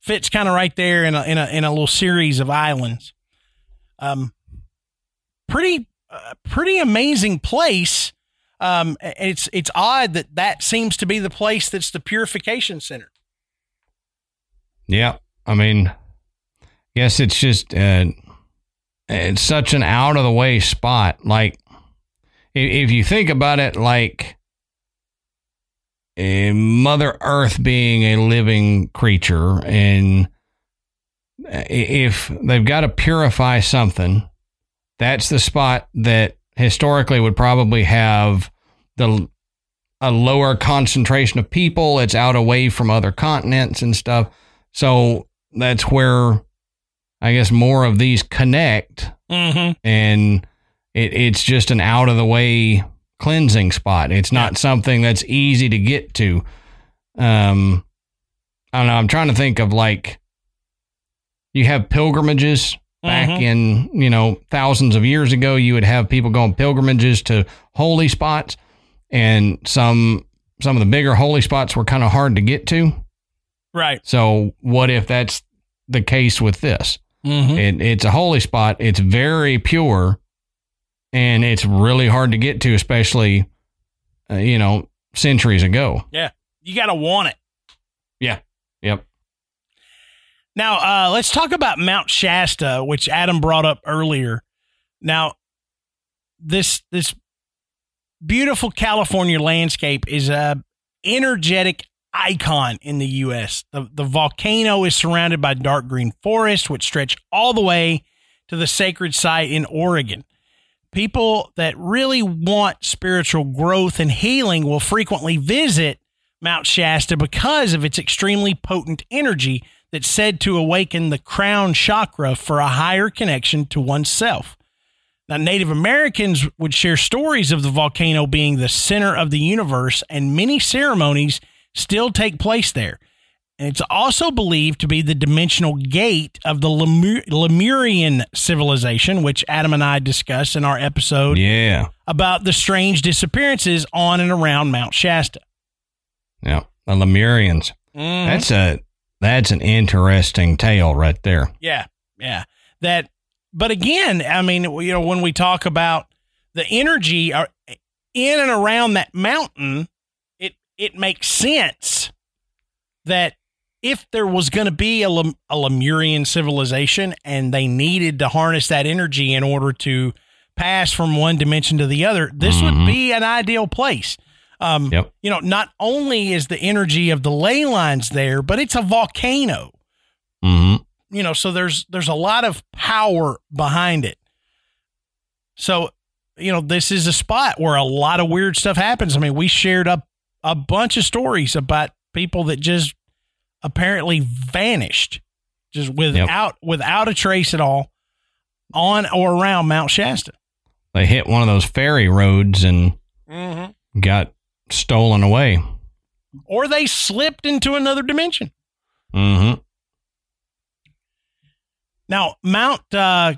fits kind of right there in a in a in a little series of islands. Um, pretty uh, pretty amazing place um, it's it's odd that that seems to be the place that's the purification center. Yeah, I mean, yes, it's just uh, it's such an out of the way spot. Like, if you think about it, like Mother Earth being a living creature, and if they've got to purify something, that's the spot that historically would probably have the a lower concentration of people. It's out away from other continents and stuff. So that's where I guess more of these connect, mm-hmm. and it, it's just an out of the way cleansing spot. It's not something that's easy to get to. Um, I don't know. I'm trying to think of like you have pilgrimages back mm-hmm. in you know thousands of years ago. You would have people going pilgrimages to holy spots and some some of the bigger holy spots were kind of hard to get to. Right. So what if that's the case with this? Mm-hmm. It, it's a holy spot. It's very pure, and it's really hard to get to, especially uh, you know centuries ago. Yeah, you got to want it. Yeah. Yep. Now uh, let's talk about Mount Shasta, which Adam brought up earlier. Now, this this beautiful California landscape is a energetic icon in the U.S. The, the volcano is surrounded by dark green forests, which stretch all the way to the sacred site in Oregon. People that really want spiritual growth and healing will frequently visit Mount Shasta because of its extremely potent energy that's said to awaken the crown chakra for a higher connection to oneself. Now, Native Americans would share stories of the volcano being the center of the universe, and many ceremonies still take place there. And it's also believed to be the dimensional gate of the Lemur- Lemurian civilization, which Adam and I discussed in our episode yeah. about the strange disappearances on and around Mount Shasta. Yeah, the Lemurians. Mm-hmm. That's a that's an interesting tale right there. Yeah, yeah. That but again, I mean, you know, when we talk about the energy uh, in and around that mountain, it it makes sense that if there was going to be a, a Lemurian civilization and they needed to harness that energy in order to pass from one dimension to the other, this mm-hmm. would be an ideal place. Um, yep. You know, not only is the energy of the ley lines there, but it's a volcano. Mm-hmm you know, so there's there's a lot of power behind it. So, you know, this is a spot where a lot of weird stuff happens. I mean, we shared up a bunch of stories about people that just apparently vanished just without yep. without a trace at all on or around Mount Shasta. they hit one of those fairy roads and Mm-hmm. got stolen away. Or they slipped into another dimension. hmm Now, Mount, uh,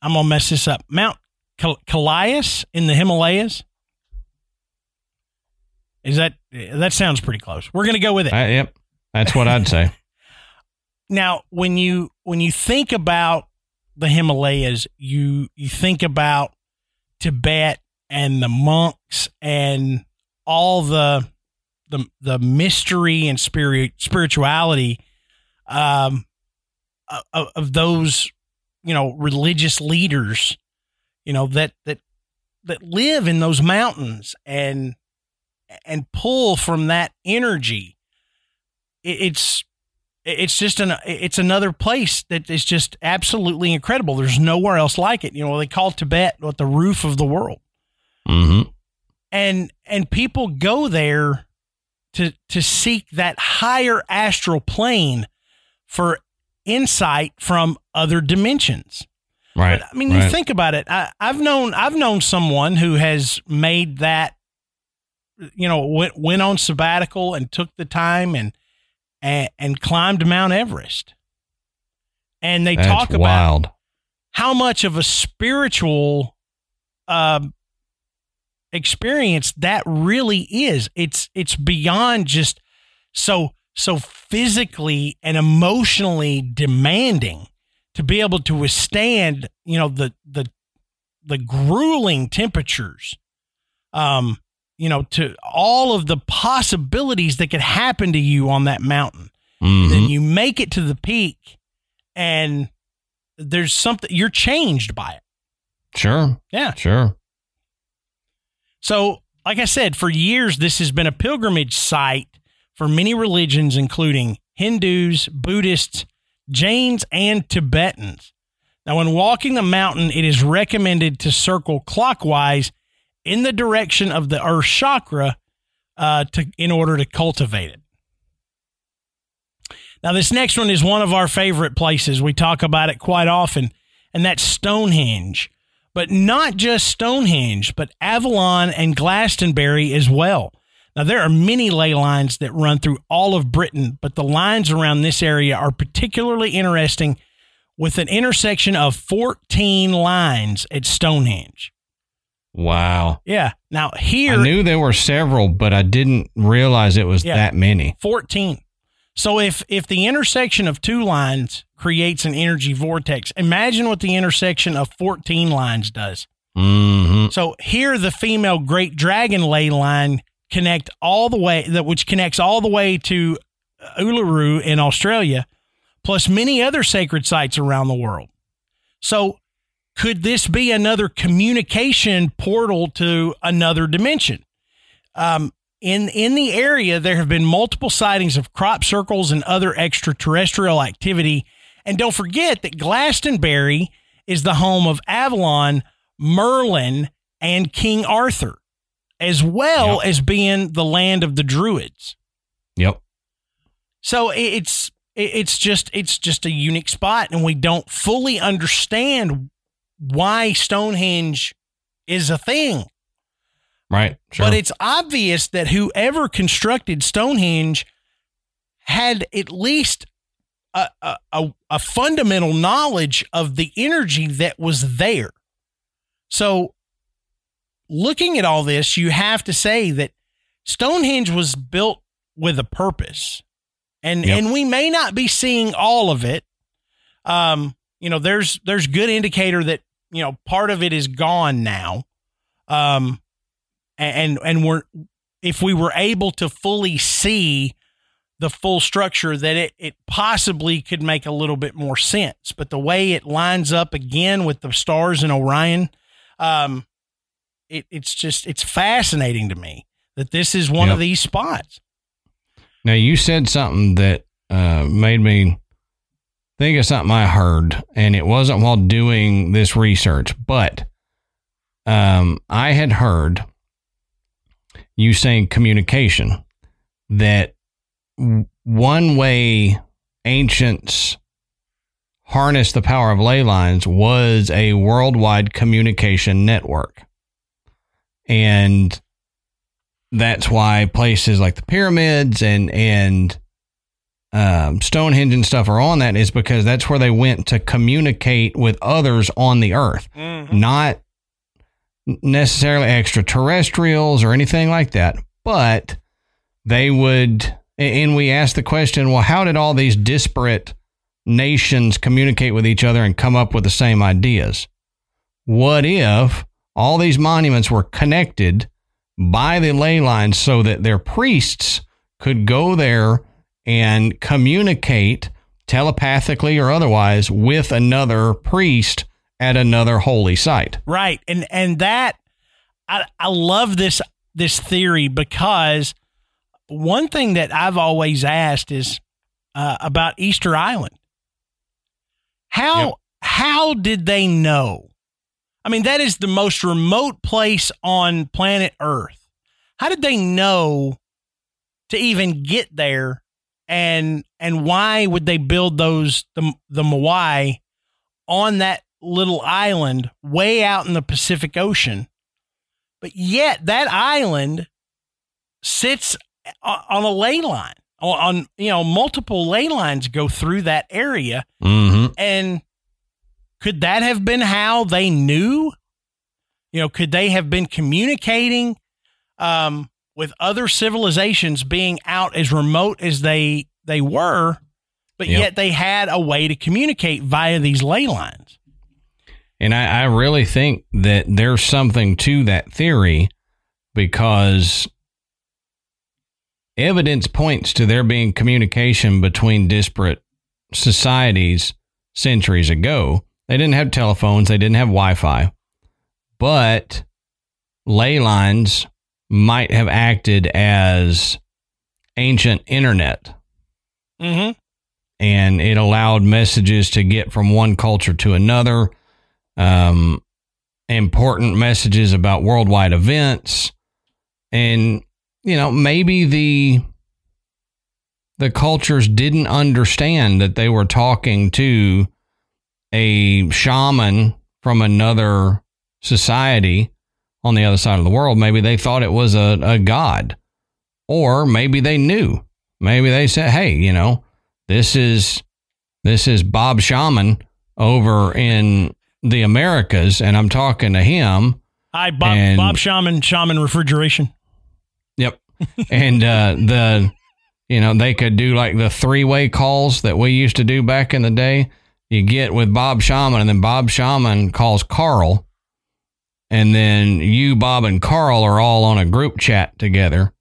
I'm going to mess this up. Mount Kal- Kalias in the Himalayas. Is that, that sounds pretty close. We're going to go with it. yep, that's what I'd say. now when you when you think about the Himalayas, you you think about Tibet and the monks and all the the the mystery and spirit spirituality um of, of those you know religious leaders you know that that that live in those mountains and and pull from that energy it's it's just an it's another place that is just absolutely incredible. There's nowhere else like it. You know, they call Tibet what the roof of the world. hmm And and people go there to to seek that higher astral plane for insight from other dimensions. Right. But, I mean, you think about it. I, I've known I've known someone who has made that, you know, went went on sabbatical and took the time and and, and climbed Mount Everest. And they That's talk about wild. how much of a spiritual um, experience that really is. It's it's beyond just so so physically and emotionally demanding to be able to withstand, you know, the the the grueling temperatures, um, you know, to all of the possibilities that could happen to you on that mountain. Mhm. Then you make it to the peak, and there's something you're changed by it. Sure. Yeah. Sure. So, like I said, for years, this has been a pilgrimage site for many religions, including Hindus, Buddhists, Jains, and Tibetans. Now, when walking the mountain, it is recommended to circle clockwise in the direction of the earth chakra uh, to, in order to cultivate it. Now, this next one is one of our favorite places. We talk about it quite often, and that's Stonehenge but not just Stonehenge, but Avalon and Glastonbury as well. Now, there are many ley lines that run through all of Britain, but the lines around this area are particularly interesting with an intersection of 14 lines at Stonehenge. Wow. Yeah. Now, here, I knew there were several, but I didn't realize it was Yeah. that many. 14. So if if the intersection of two lines creates an energy vortex, imagine what the intersection of 14 lines does. hmm So here, the female great dragon ley line connect all the way that which connects all the way to Uluru in Australia, plus many other sacred sites around the world. So, could this be another communication portal to another dimension? Um, in in the area, there have been multiple sightings of crop circles and other extraterrestrial activity. And don't forget that Glastonbury is the home of Avalon, Merlin, and King Arthur, as well Yep. as being the land of the Druids. Yep. So it's it's just it's just a unique spot, and we don't fully understand why Stonehenge is a thing. Right. Sure. But it's obvious that whoever constructed Stonehenge had at least a, a, a, fundamental knowledge of the energy that was there. So, looking at all this, you have to say that Stonehenge was built with a purpose. And, Yep. and we may not be seeing all of it. Um, you know, there's there's good indicator that you know part of it is gone now. Um, and and we're if we were able to fully see the full structure that it, it possibly could make a little bit more sense. But the way it lines up again with the stars in orion um it, it's just it's fascinating to me that this is one of these spots. Now you said something that uh, made me think of something I heard, and it wasn't while doing this research, but um, I had heard you saying communication that one way ancients harness the power of ley lines was a worldwide communication network. And that's why places like the pyramids and and um, Stonehenge and stuff are on that is because that's where they went to communicate with others on the earth, Mm-hmm. not necessarily extraterrestrials or anything like that, but they would. And we asked the question, well, how did all these disparate nations communicate with each other and come up with the same ideas? What if all these monuments were connected by the ley lines so that their priests could go there and communicate telepathically or otherwise with another priest at another holy site? Right. And and that I I love this this theory because one thing that I've always asked is uh, about Easter Island. How Yep. how did they know? I mean, that is the most remote place on planet Earth. How did they know to even get there? And and why would they build those the the Moai on that little island way out in the Pacific Ocean? But yet that island sits on a ley line. On, on you know multiple ley lines go through that area Mm-hmm. and could that have been how they knew? You know, could they have been communicating um, with other civilizations being out as remote as they they were, but Yep. yet they had a way to communicate via these ley lines? And I, I really think that there's something to that theory because evidence points to there being communication between disparate societies centuries ago. They didn't have telephones, they didn't have Wi Fi, but ley lines might have acted as ancient internet Mm-hmm. and it allowed messages to get from one culture to another um, important messages about worldwide events and you know maybe the the cultures didn't understand that they were talking to a shaman from another society on the other side of the world maybe they thought it was a, a god or maybe they knew maybe they said hey you know this is this is bob shaman over in the americas and i'm talking to him Hi, Bob. And- Bob Shaman, Shaman Refrigeration. Yep. and uh, the, you know, they could do like the three way calls that we used to do back in the day. You get with Bob Shaman, and then Bob Shaman calls Carl. And then you, Bob, and Carl are all on a group chat together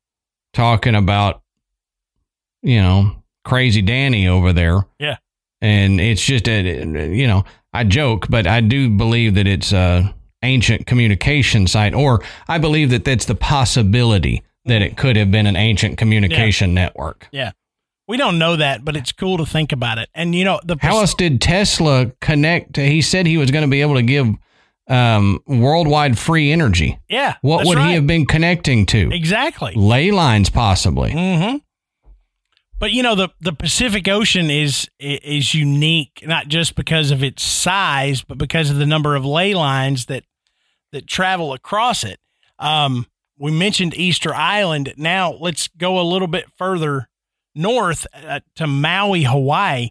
talking about, you know, crazy Danny over there. Yeah. And it's just, a, you know, I joke, but I do believe that it's a ancient communication site, or I believe that that's the possibility that it could have been an ancient communication network. Yeah. We don't know that, but it's cool to think about it. And you know, the How else did Tesla connect? He said he was going to be able to give um, worldwide free energy. yeah, What would right. he have been connecting to? exactly? Ley lines, possibly. Mm-hmm. But you know the the Pacific Ocean is is unique not just because of its size, but because of the number of ley lines that that travel across it. Um, we mentioned Easter Island. Now let's go a little bit further north uh, to Maui, Hawaii.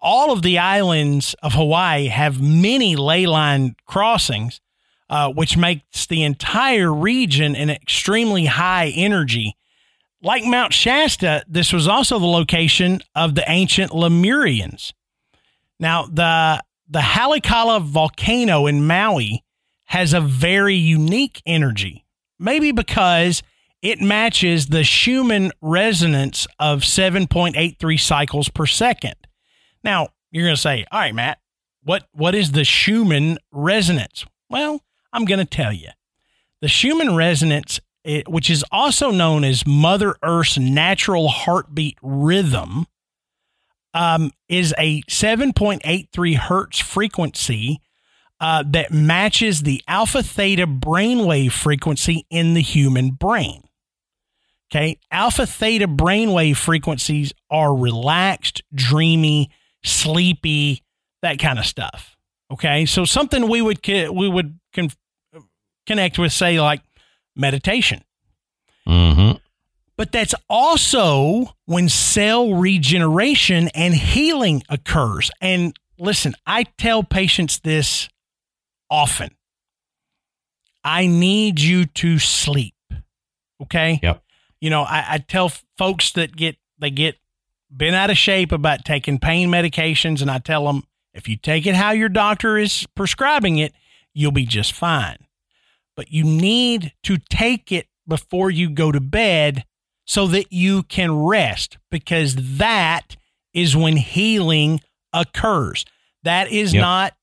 All of the islands of Hawaii have many ley line crossings, uh, which makes the entire region an extremely high energy. Like Mount Shasta, this was also the location of the ancient Lemurians. Now, the the Halikala volcano in Maui has a very unique energy, maybe because it matches the Schumann resonance of 7.83 cycles per second. Now, you're going to say, "All right, Matt, what what is the Schumann resonance?" Well, I'm going to tell you. The Schumann resonance, it, which is also known as Mother Earth's natural heartbeat rhythm, um, is a 7.83 hertz frequency uh, that matches the alpha theta brainwave frequency in the human brain. Okay, alpha theta brainwave frequencies are relaxed, dreamy, sleepy, that kind of stuff. Okay, so something we would we would con- connect with, say, like meditation. Mm-hmm. But that's also when cell regeneration and healing occurs. And listen, I tell patients this often. I need you to sleep. Okay. Yep. You know, I, I tell folks that get they get been out of shape about taking pain medications, and I tell them if you take it how your doctor is prescribing it, you'll be just fine. But you need to take it before you go to bed so that you can rest because that is when healing occurs. That is yep. not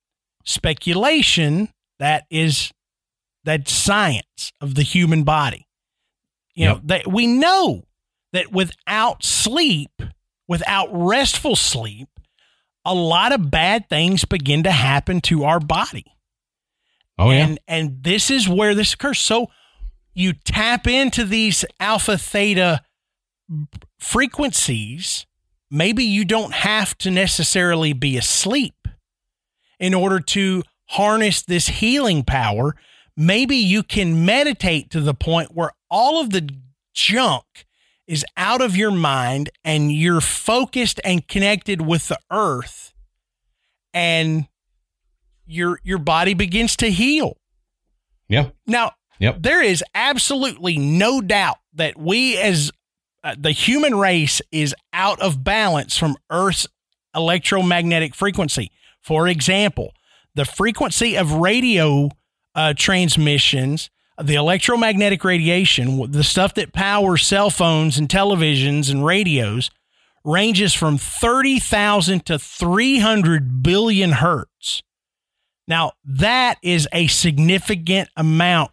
speculation. That is that science of the human body. You yep. know, that we know that without sleep, without restful sleep, a lot of bad things begin to happen to our body. Oh, yeah. And, and this is where this occurs. So you tap into these alpha theta frequencies. Maybe you don't have to necessarily be asleep in order to harness this healing power. Maybe you can meditate to the point where all of the junk is out of your mind and you're focused and connected with the earth and your your body begins to heal. Yeah. Now, yep. there is absolutely no doubt that we as uh, the human race is out of balance from Earth's electromagnetic frequency. For example, the frequency of radio uh, transmissions, the electromagnetic radiation, the stuff that powers cell phones and televisions and radios, ranges from 30,000 to 300 billion hertz. Now, that is a significant amount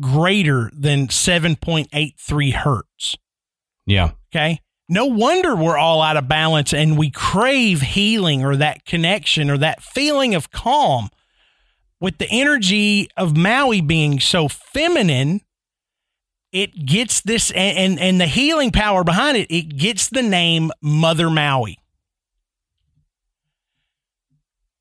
greater than 7.83 hertz. Yeah. Okay. No wonder we're all out of balance and we crave healing or that connection or that feeling of calm. With the energy of Maui being so feminine, it gets this and, and, and the healing power behind it, it gets the name Mother Maui.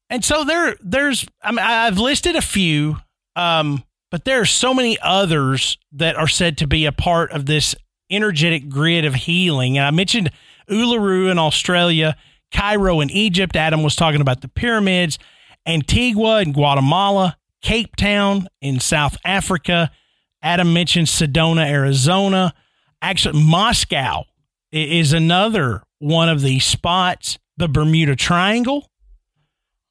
And so there, there's, I mean, I've listed a few, um, but there are so many others that are said to be a part of this energetic grid of healing. And I mentioned Uluru in Australia, Cairo in Egypt. Adam was talking about the pyramids, Antigua in Guatemala, Cape Town in South Africa. Adam mentioned Sedona, Arizona. Actually, Moscow is another one of these spots. The Bermuda Triangle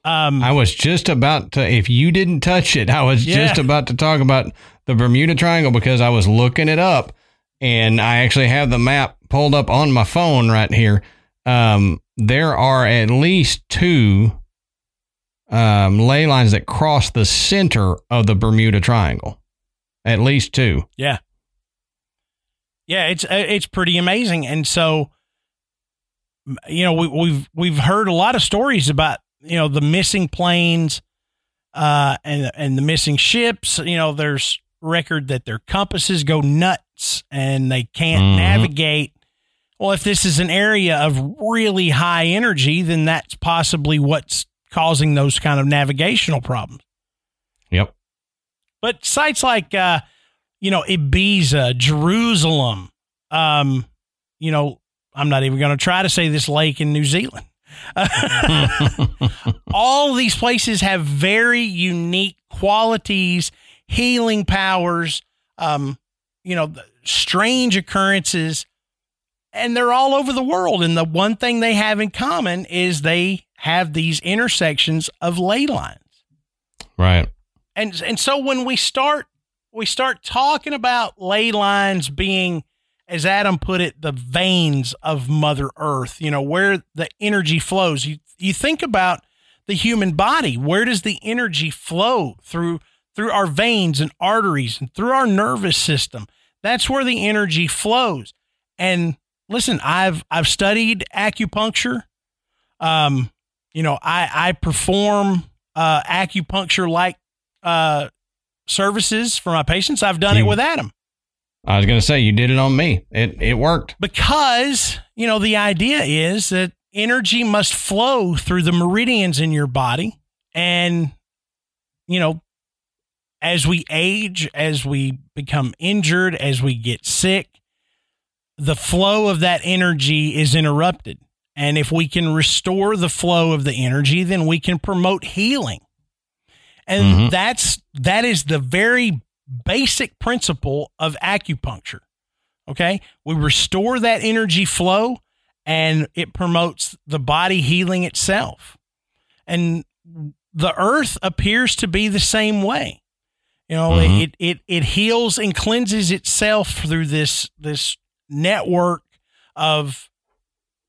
um, I was just about to, if you didn't touch it, I was yeah. just about to talk about the Bermuda Triangle because I was looking it up and I actually have the map pulled up on my phone right here. Um, there are at least two um, ley lines that cross the center of the Bermuda Triangle. At least two. Yeah. Yeah, it's uh, it's pretty amazing, and so you know we, we've we've heard a lot of stories about you know the missing planes uh, and and the missing ships. You know, there's record that their compasses go nuts and they can't mm-hmm. navigate. Well, if this is an area of really high energy, then that's possibly what's causing those kind of navigational problems. Yep. But sites like uh, you know Ibiza, Jerusalem, um, you know, I'm not even going to try to say this lake in New Zealand. All these places have very unique qualities, healing powers, um, you know, strange occurrences, and they're all over the world. And the one thing they have in common is they have these intersections of ley lines. Right. And and so when we start we start talking about ley lines being as Adam put it, the veins of Mother Earth, you know, where the energy flows. You you think about the human body, where does the energy flow through through our veins and arteries and through our nervous system? That's where the energy flows. And listen, I've I've studied acupuncture. Um, you know, I I perform uh, acupuncture like uh, services for my patients. I've done it with Adam. I was going to say you did it on me. It it worked because you know the idea is that energy must flow through the meridians in your body. And, you know, as we age, as we become injured, as we get sick, the flow of that energy is interrupted. And if we can restore the flow of the energy, then we can promote healing. And mm-hmm. that's that is the very basic principle of acupuncture. Okay? We restore that energy flow and it promotes the body healing itself. And the earth appears to be the same way. You know, mm-hmm. it, it it heals and cleanses itself through this this network of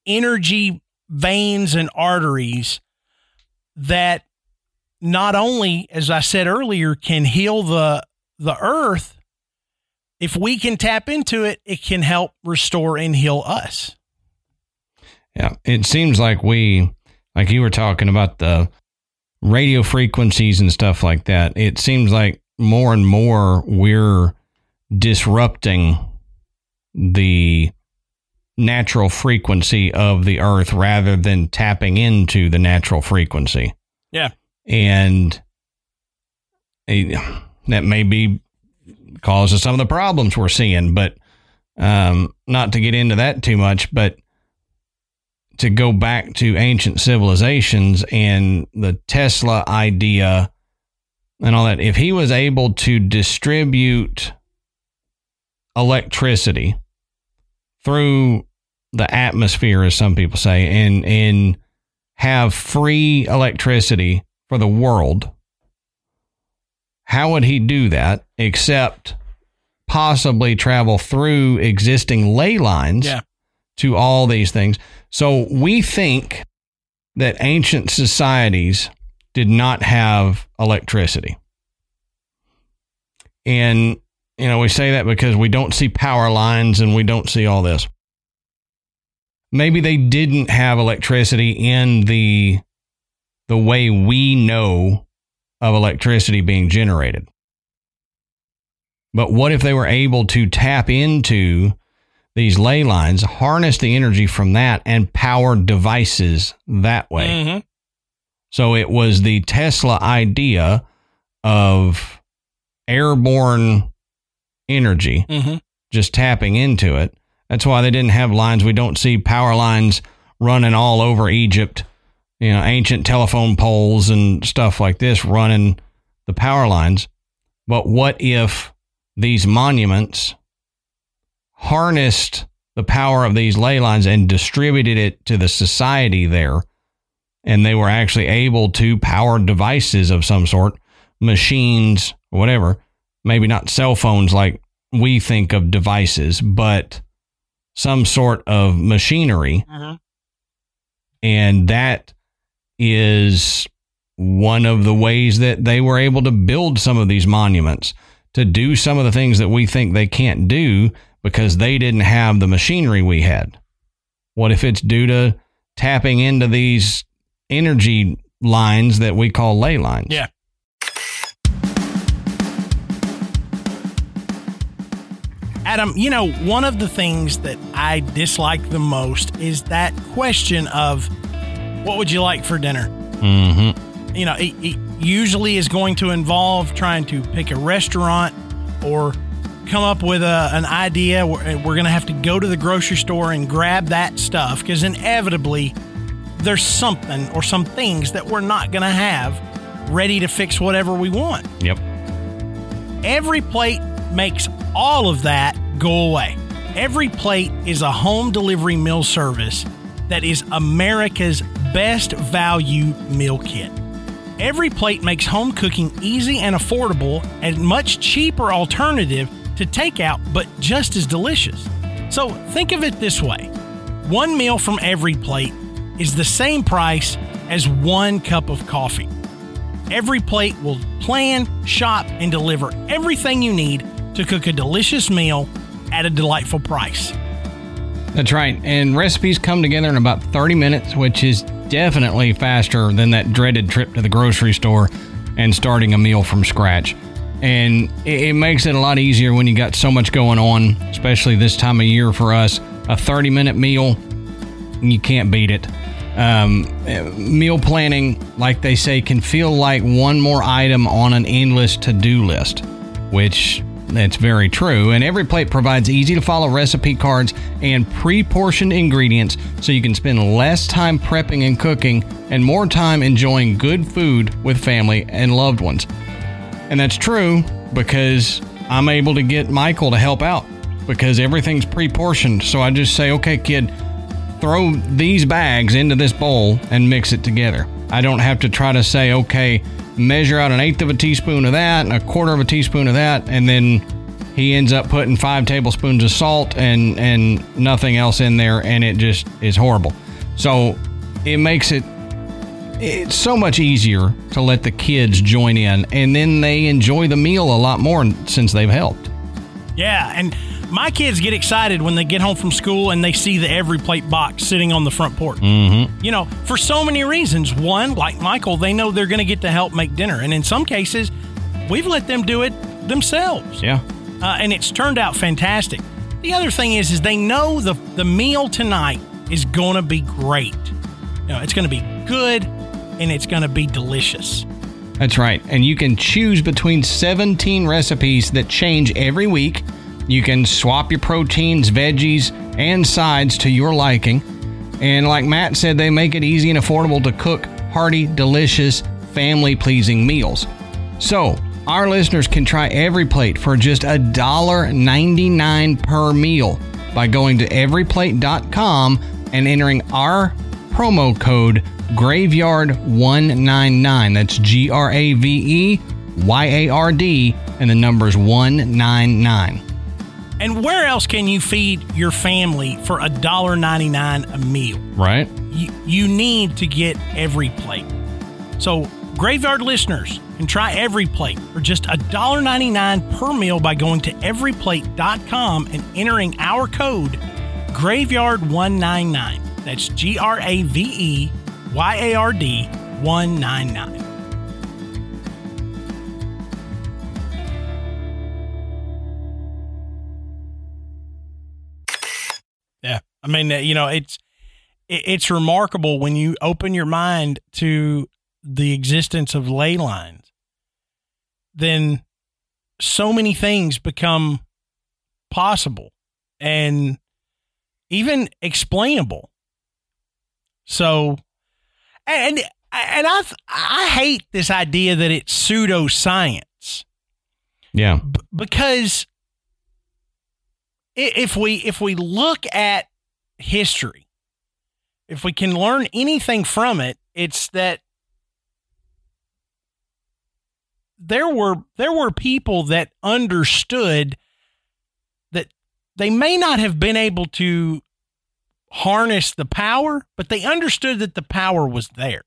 energy veins and arteries that not only as I said earlier can heal the the earth if we can tap into it it can help restore and heal us. Yeah, it seems like we, like you were talking about the radio frequencies and stuff like that. It seems like more and more we're disrupting the natural frequency of the earth rather than tapping into the natural frequency. Yeah. And that may be causes some of the problems we're seeing, but um, not to get into that too much, but to go back to ancient civilizations and the Tesla idea and all that, if he was able to distribute electricity through the atmosphere, as some people say, and and have free electricity for the world, how would he do that except possibly travel through existing ley lines yeah. to all these things? So we think that ancient societies did not have electricity. And, you know, we say that because we don't see power lines and we don't see all this. Maybe they didn't have electricity in the the way we know of electricity being generated. But what if they were able to tap into these ley lines, harness the energy from that, and power devices that way. Mm-hmm. So it was the Tesla idea of airborne energy, mm-hmm. just tapping into it. That's why they didn't have lines. We don't see power lines running all over Egypt, you know, ancient telephone poles and stuff like this running the power lines. But what if these monuments harnessed the power of these ley lines and distributed it to the society there. And they were actually able to power devices of some sort, machines, whatever. Maybe not cell phones like we think of devices, but some sort of machinery. Uh-huh. And that is one of the ways that they were able to build some of these monuments to do some of the things that we think they can't do because they didn't have the machinery we had? What if it's due to tapping into these energy lines that we call ley lines? Yeah. Adam, you know, one of the things that I dislike the most is that question of what would you like for dinner? Mm-hmm. You know, it, it usually is going to involve trying to pick a restaurant or come up with a, an idea. We're, we're going to have to go to the grocery store and grab that stuff because inevitably there's something or some things that we're not going to have ready to fix whatever we want. Yep. Every plate makes all of that go away. Every plate is a home delivery meal service that is America's best value meal kit. Every plate makes home cooking easy and affordable and much cheaper alternative to take out, but just as delicious. So think of it this way one meal from every plate is the same price as one cup of coffee. Every plate will plan, shop, and deliver everything you need to cook a delicious meal at a delightful price. That's right. And recipes come together in about 30 minutes, which is definitely faster than that dreaded trip to the grocery store and starting a meal from scratch and it, makes it a lot easier when you got so much going on, especially this time of year for us. A 30 minute meal, you can't beat it. Um, meal planning, like they say, can feel like one more item on an endless to do list, which that's very true. And every plate provides easy to follow recipe cards and pre portioned ingredients so you can spend less time prepping and cooking and more time enjoying good food with family and loved ones. And that's true because I'm able to get Michael to help out because everything's pre portioned. So I just say, okay, kid, throw these bags into this bowl and mix it together. I don't have to try to say, okay, measure out an eighth of a teaspoon of that and a quarter of a teaspoon of that, and then he ends up putting five tablespoons of salt and and nothing else in there, and it just is horrible. So it makes it it's so much easier to let the kids join in, and then they enjoy the meal a lot more since they've helped. Yeah, and my kids get excited when they get home from school and they see the every plate box sitting on the front porch. Mm-hmm. You know, for so many reasons. One, like Michael, they know they're going to get to help make dinner, and in some cases, we've let them do it themselves. Yeah, uh, and it's turned out fantastic. The other thing is, is they know the the meal tonight is going to be great. You know, it's going to be good, and it's going to be delicious. That's right. And you can choose between 17 recipes that change every week you can swap your proteins, veggies, and sides to your liking. And like Matt said, they make it easy and affordable to cook hearty, delicious, family pleasing meals. So, our listeners can try every plate for just $1.99 per meal by going to everyplate.com and entering our promo code graveyard199. That's G R A V E Y A R D and the numbers 199. And where else can you feed your family for a dollar ninety nine a meal? Right. You, you need to get every plate. So graveyard listeners can try every plate for just a dollar ninety nine per meal by going to everyplate.com and entering our code graveyard199. That's G R A V E Y A R D 199. I mean, you know, it's it's remarkable when you open your mind to the existence of ley lines. Then so many things become possible and even explainable. So, and and I I hate this idea that it's pseudoscience. Yeah, B- because if we if we look at history, if we can learn anything from it, it's that there were there were people that understood that they may not have been able to harness the power, but they understood that the power was there.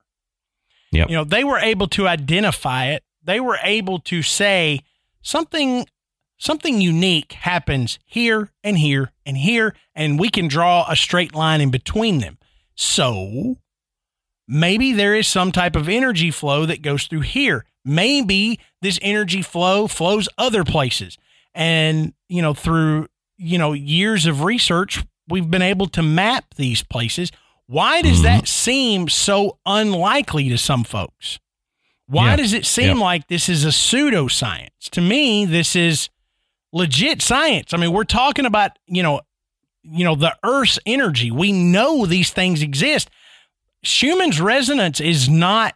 Yep. You know, they were able to identify it. They were able to say something something unique happens here and here and here, and we can draw a straight line in between them. So maybe there is some type of energy flow that goes through here. Maybe this energy flow flows other places. And, you know, through, you know, years of research, we've been able to map these places. Why does mm-hmm. that seem so unlikely to some folks? Why yeah. does it seem yeah. like this is a pseudoscience? To me, this is legit science. I mean, we're talking about, you know, you know, the Earth's energy. We know these things exist. Schumann's resonance is not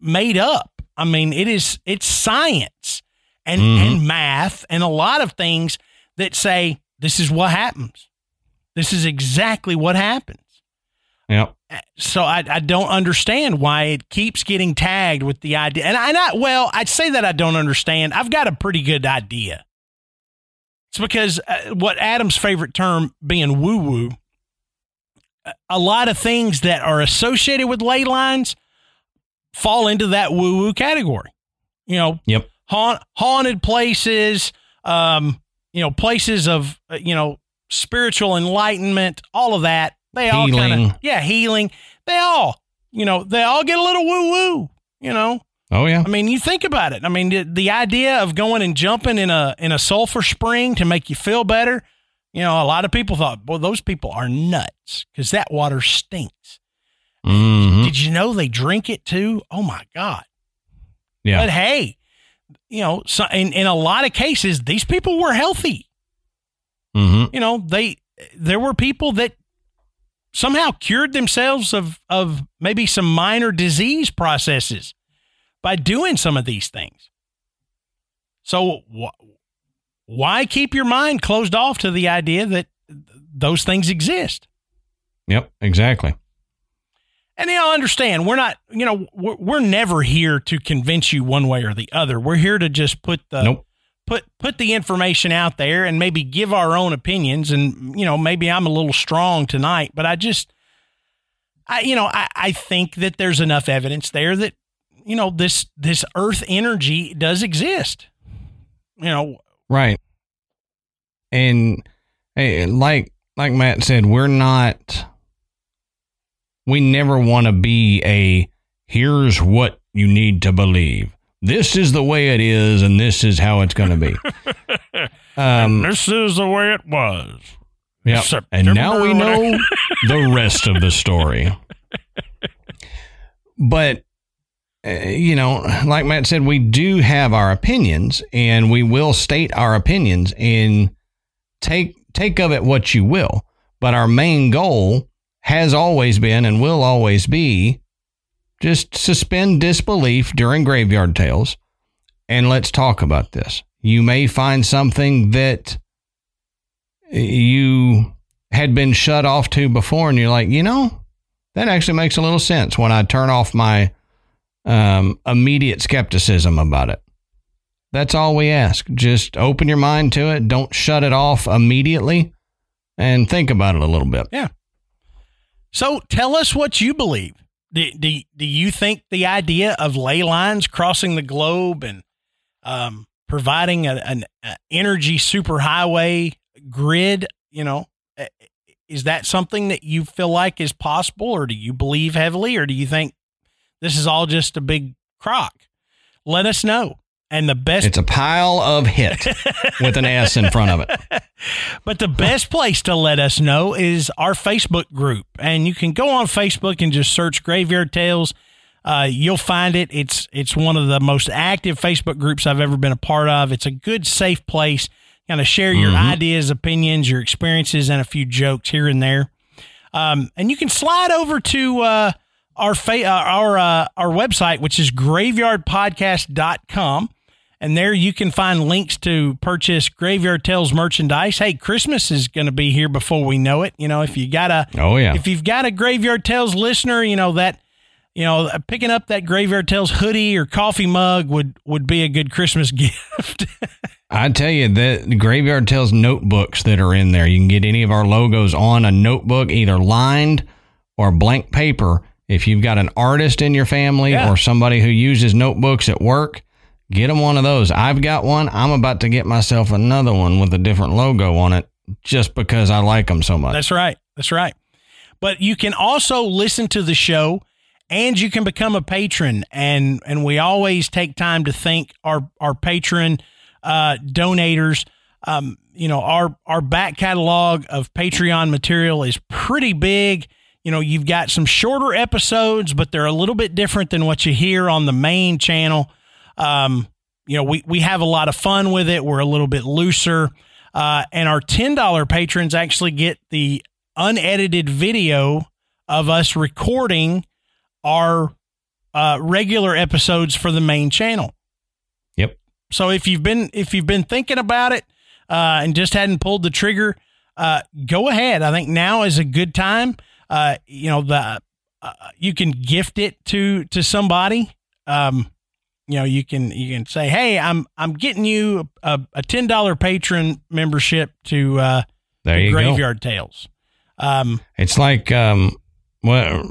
made up. I mean, it is it's science and, mm-hmm. and math and a lot of things that say this is what happens. This is exactly what happens. Yep. So I, I don't understand why it keeps getting tagged with the idea. And I not well, I'd say that I don't understand. I've got a pretty good idea. It's because uh, what Adam's favorite term being woo woo, a lot of things that are associated with ley lines fall into that woo woo category. You know, yep. Haunt, haunted places, um, you know, places of, uh, you know, spiritual enlightenment, all of that. They all kind of, yeah, healing. They all, you know, they all get a little woo woo, you know. Oh yeah. I mean, you think about it. I mean, the, the, idea of going and jumping in a in a sulfur spring to make you feel better. You know, a lot of people thought, well, those people are nuts because that water stinks. Mhm. Did you know they drink it too? Oh my God. Yeah. But hey, you know, so in, in a lot of cases, these people were healthy. hmm You know, they there were people that somehow cured themselves of of maybe some minor disease processes by doing some of these things. So wh- why keep your mind closed off to the idea that those things exist? Yep. Exactly. And you know, understand we're not, you know, we're, we're never here to convince you one way or the other. We're here to just put the nope. put put the information out there and maybe give our own opinions. And you know, maybe I'm a little strong tonight, but I just, I you know, I, I think that there's enough evidence there that you know this this Earth energy does exist. You know, Right. And eh, like like Matt said, we're not we never want to be a here's what you need to believe. This is the way it is and this is how it's going to be. um this is the way it was. yeah. And now we know the rest of the story. But Uh, you know, like Matt said, we do have our opinions, and we will state our opinions and take take of it what you will. But our main goal has always been and will always be just suspend disbelief during graveyard tales, and let's talk about this. You may find something that you had been shut off to before, and you're like, you know, that actually makes a little sense when I turn off my um, immediate skepticism about it. That's all we ask. Just open your mind to it. Don't shut it off immediately and think about it a little bit. Yeah. So tell us what you believe. Do, do, do you think the idea of ley lines crossing the globe and um, providing a, an a energy superhighway grid, you know, eh, is that something that you feel like is possible or do you believe heavily or do you think this is all just a big crock? Let us know. And the best It's a pile of hit with an S in front of it. But the best place to let us know is our Facebook group. And you can go on Facebook and just search Graveyard Tales. Uh, you'll find it. It's it's one of the most active Facebook groups I've ever been a part of. It's a good, safe place. Kind of share your Mhm. ideas, opinions, your experiences, and a few jokes here and there. Um, and you can slide over to uh, our fa- uh, our uh, our website, which is graveyardpodcast.com. And there you can find links to purchase Graveyard Tales merchandise. Hey, Christmas is going to be here before we know it. You know, if you got a Oh, yeah. if you've got a Graveyard Tales listener, you know that you know picking up that Graveyard Tales hoodie or coffee mug would would be a good Christmas gift. I tell you that the Graveyard Tales notebooks that are in there, you can get any of our logos on a notebook, either lined or blank paper. If you've got an artist in your family Yeah. or somebody who uses notebooks at work, get them one of those. I've got one. I'm about to get myself another one with a different logo on it just because I like them so much. That's right. That's right. But you can also listen to the show and you can become a patron and and we always take time to thank our our patron uh donators um you know our our back catalog of Patreon material is pretty big you know you've got some shorter episodes but they're a little bit different than what you hear on the main channel um you know we we have a lot of fun with it we're a little bit looser uh, and our $10 patrons actually get the unedited video of us recording our uh, regular episodes for the main channel. Yep. So if you've been if you've been thinking about it uh, and just hadn't pulled the trigger, uh, go ahead. I think now is a good time. Uh, you know the uh, you can gift it to to somebody. Um, you know you can you can say, hey, I'm I'm getting you a, a ten dollar patron membership to uh, there you go. Graveyard Tales. Um, It's like um, what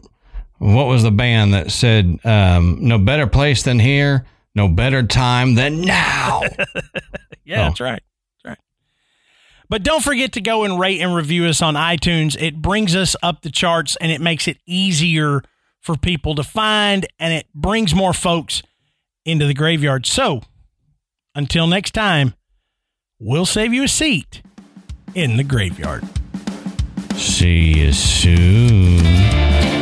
what was the band that said um, no better place than here, no better time than now. Yeah, Oh. That's right. But don't forget to go and rate and review us on iTunes. It brings us up the charts and it makes it easier for people to find and it brings more folks into the graveyard. So until next time, we'll save you a seat in the graveyard. See you soon.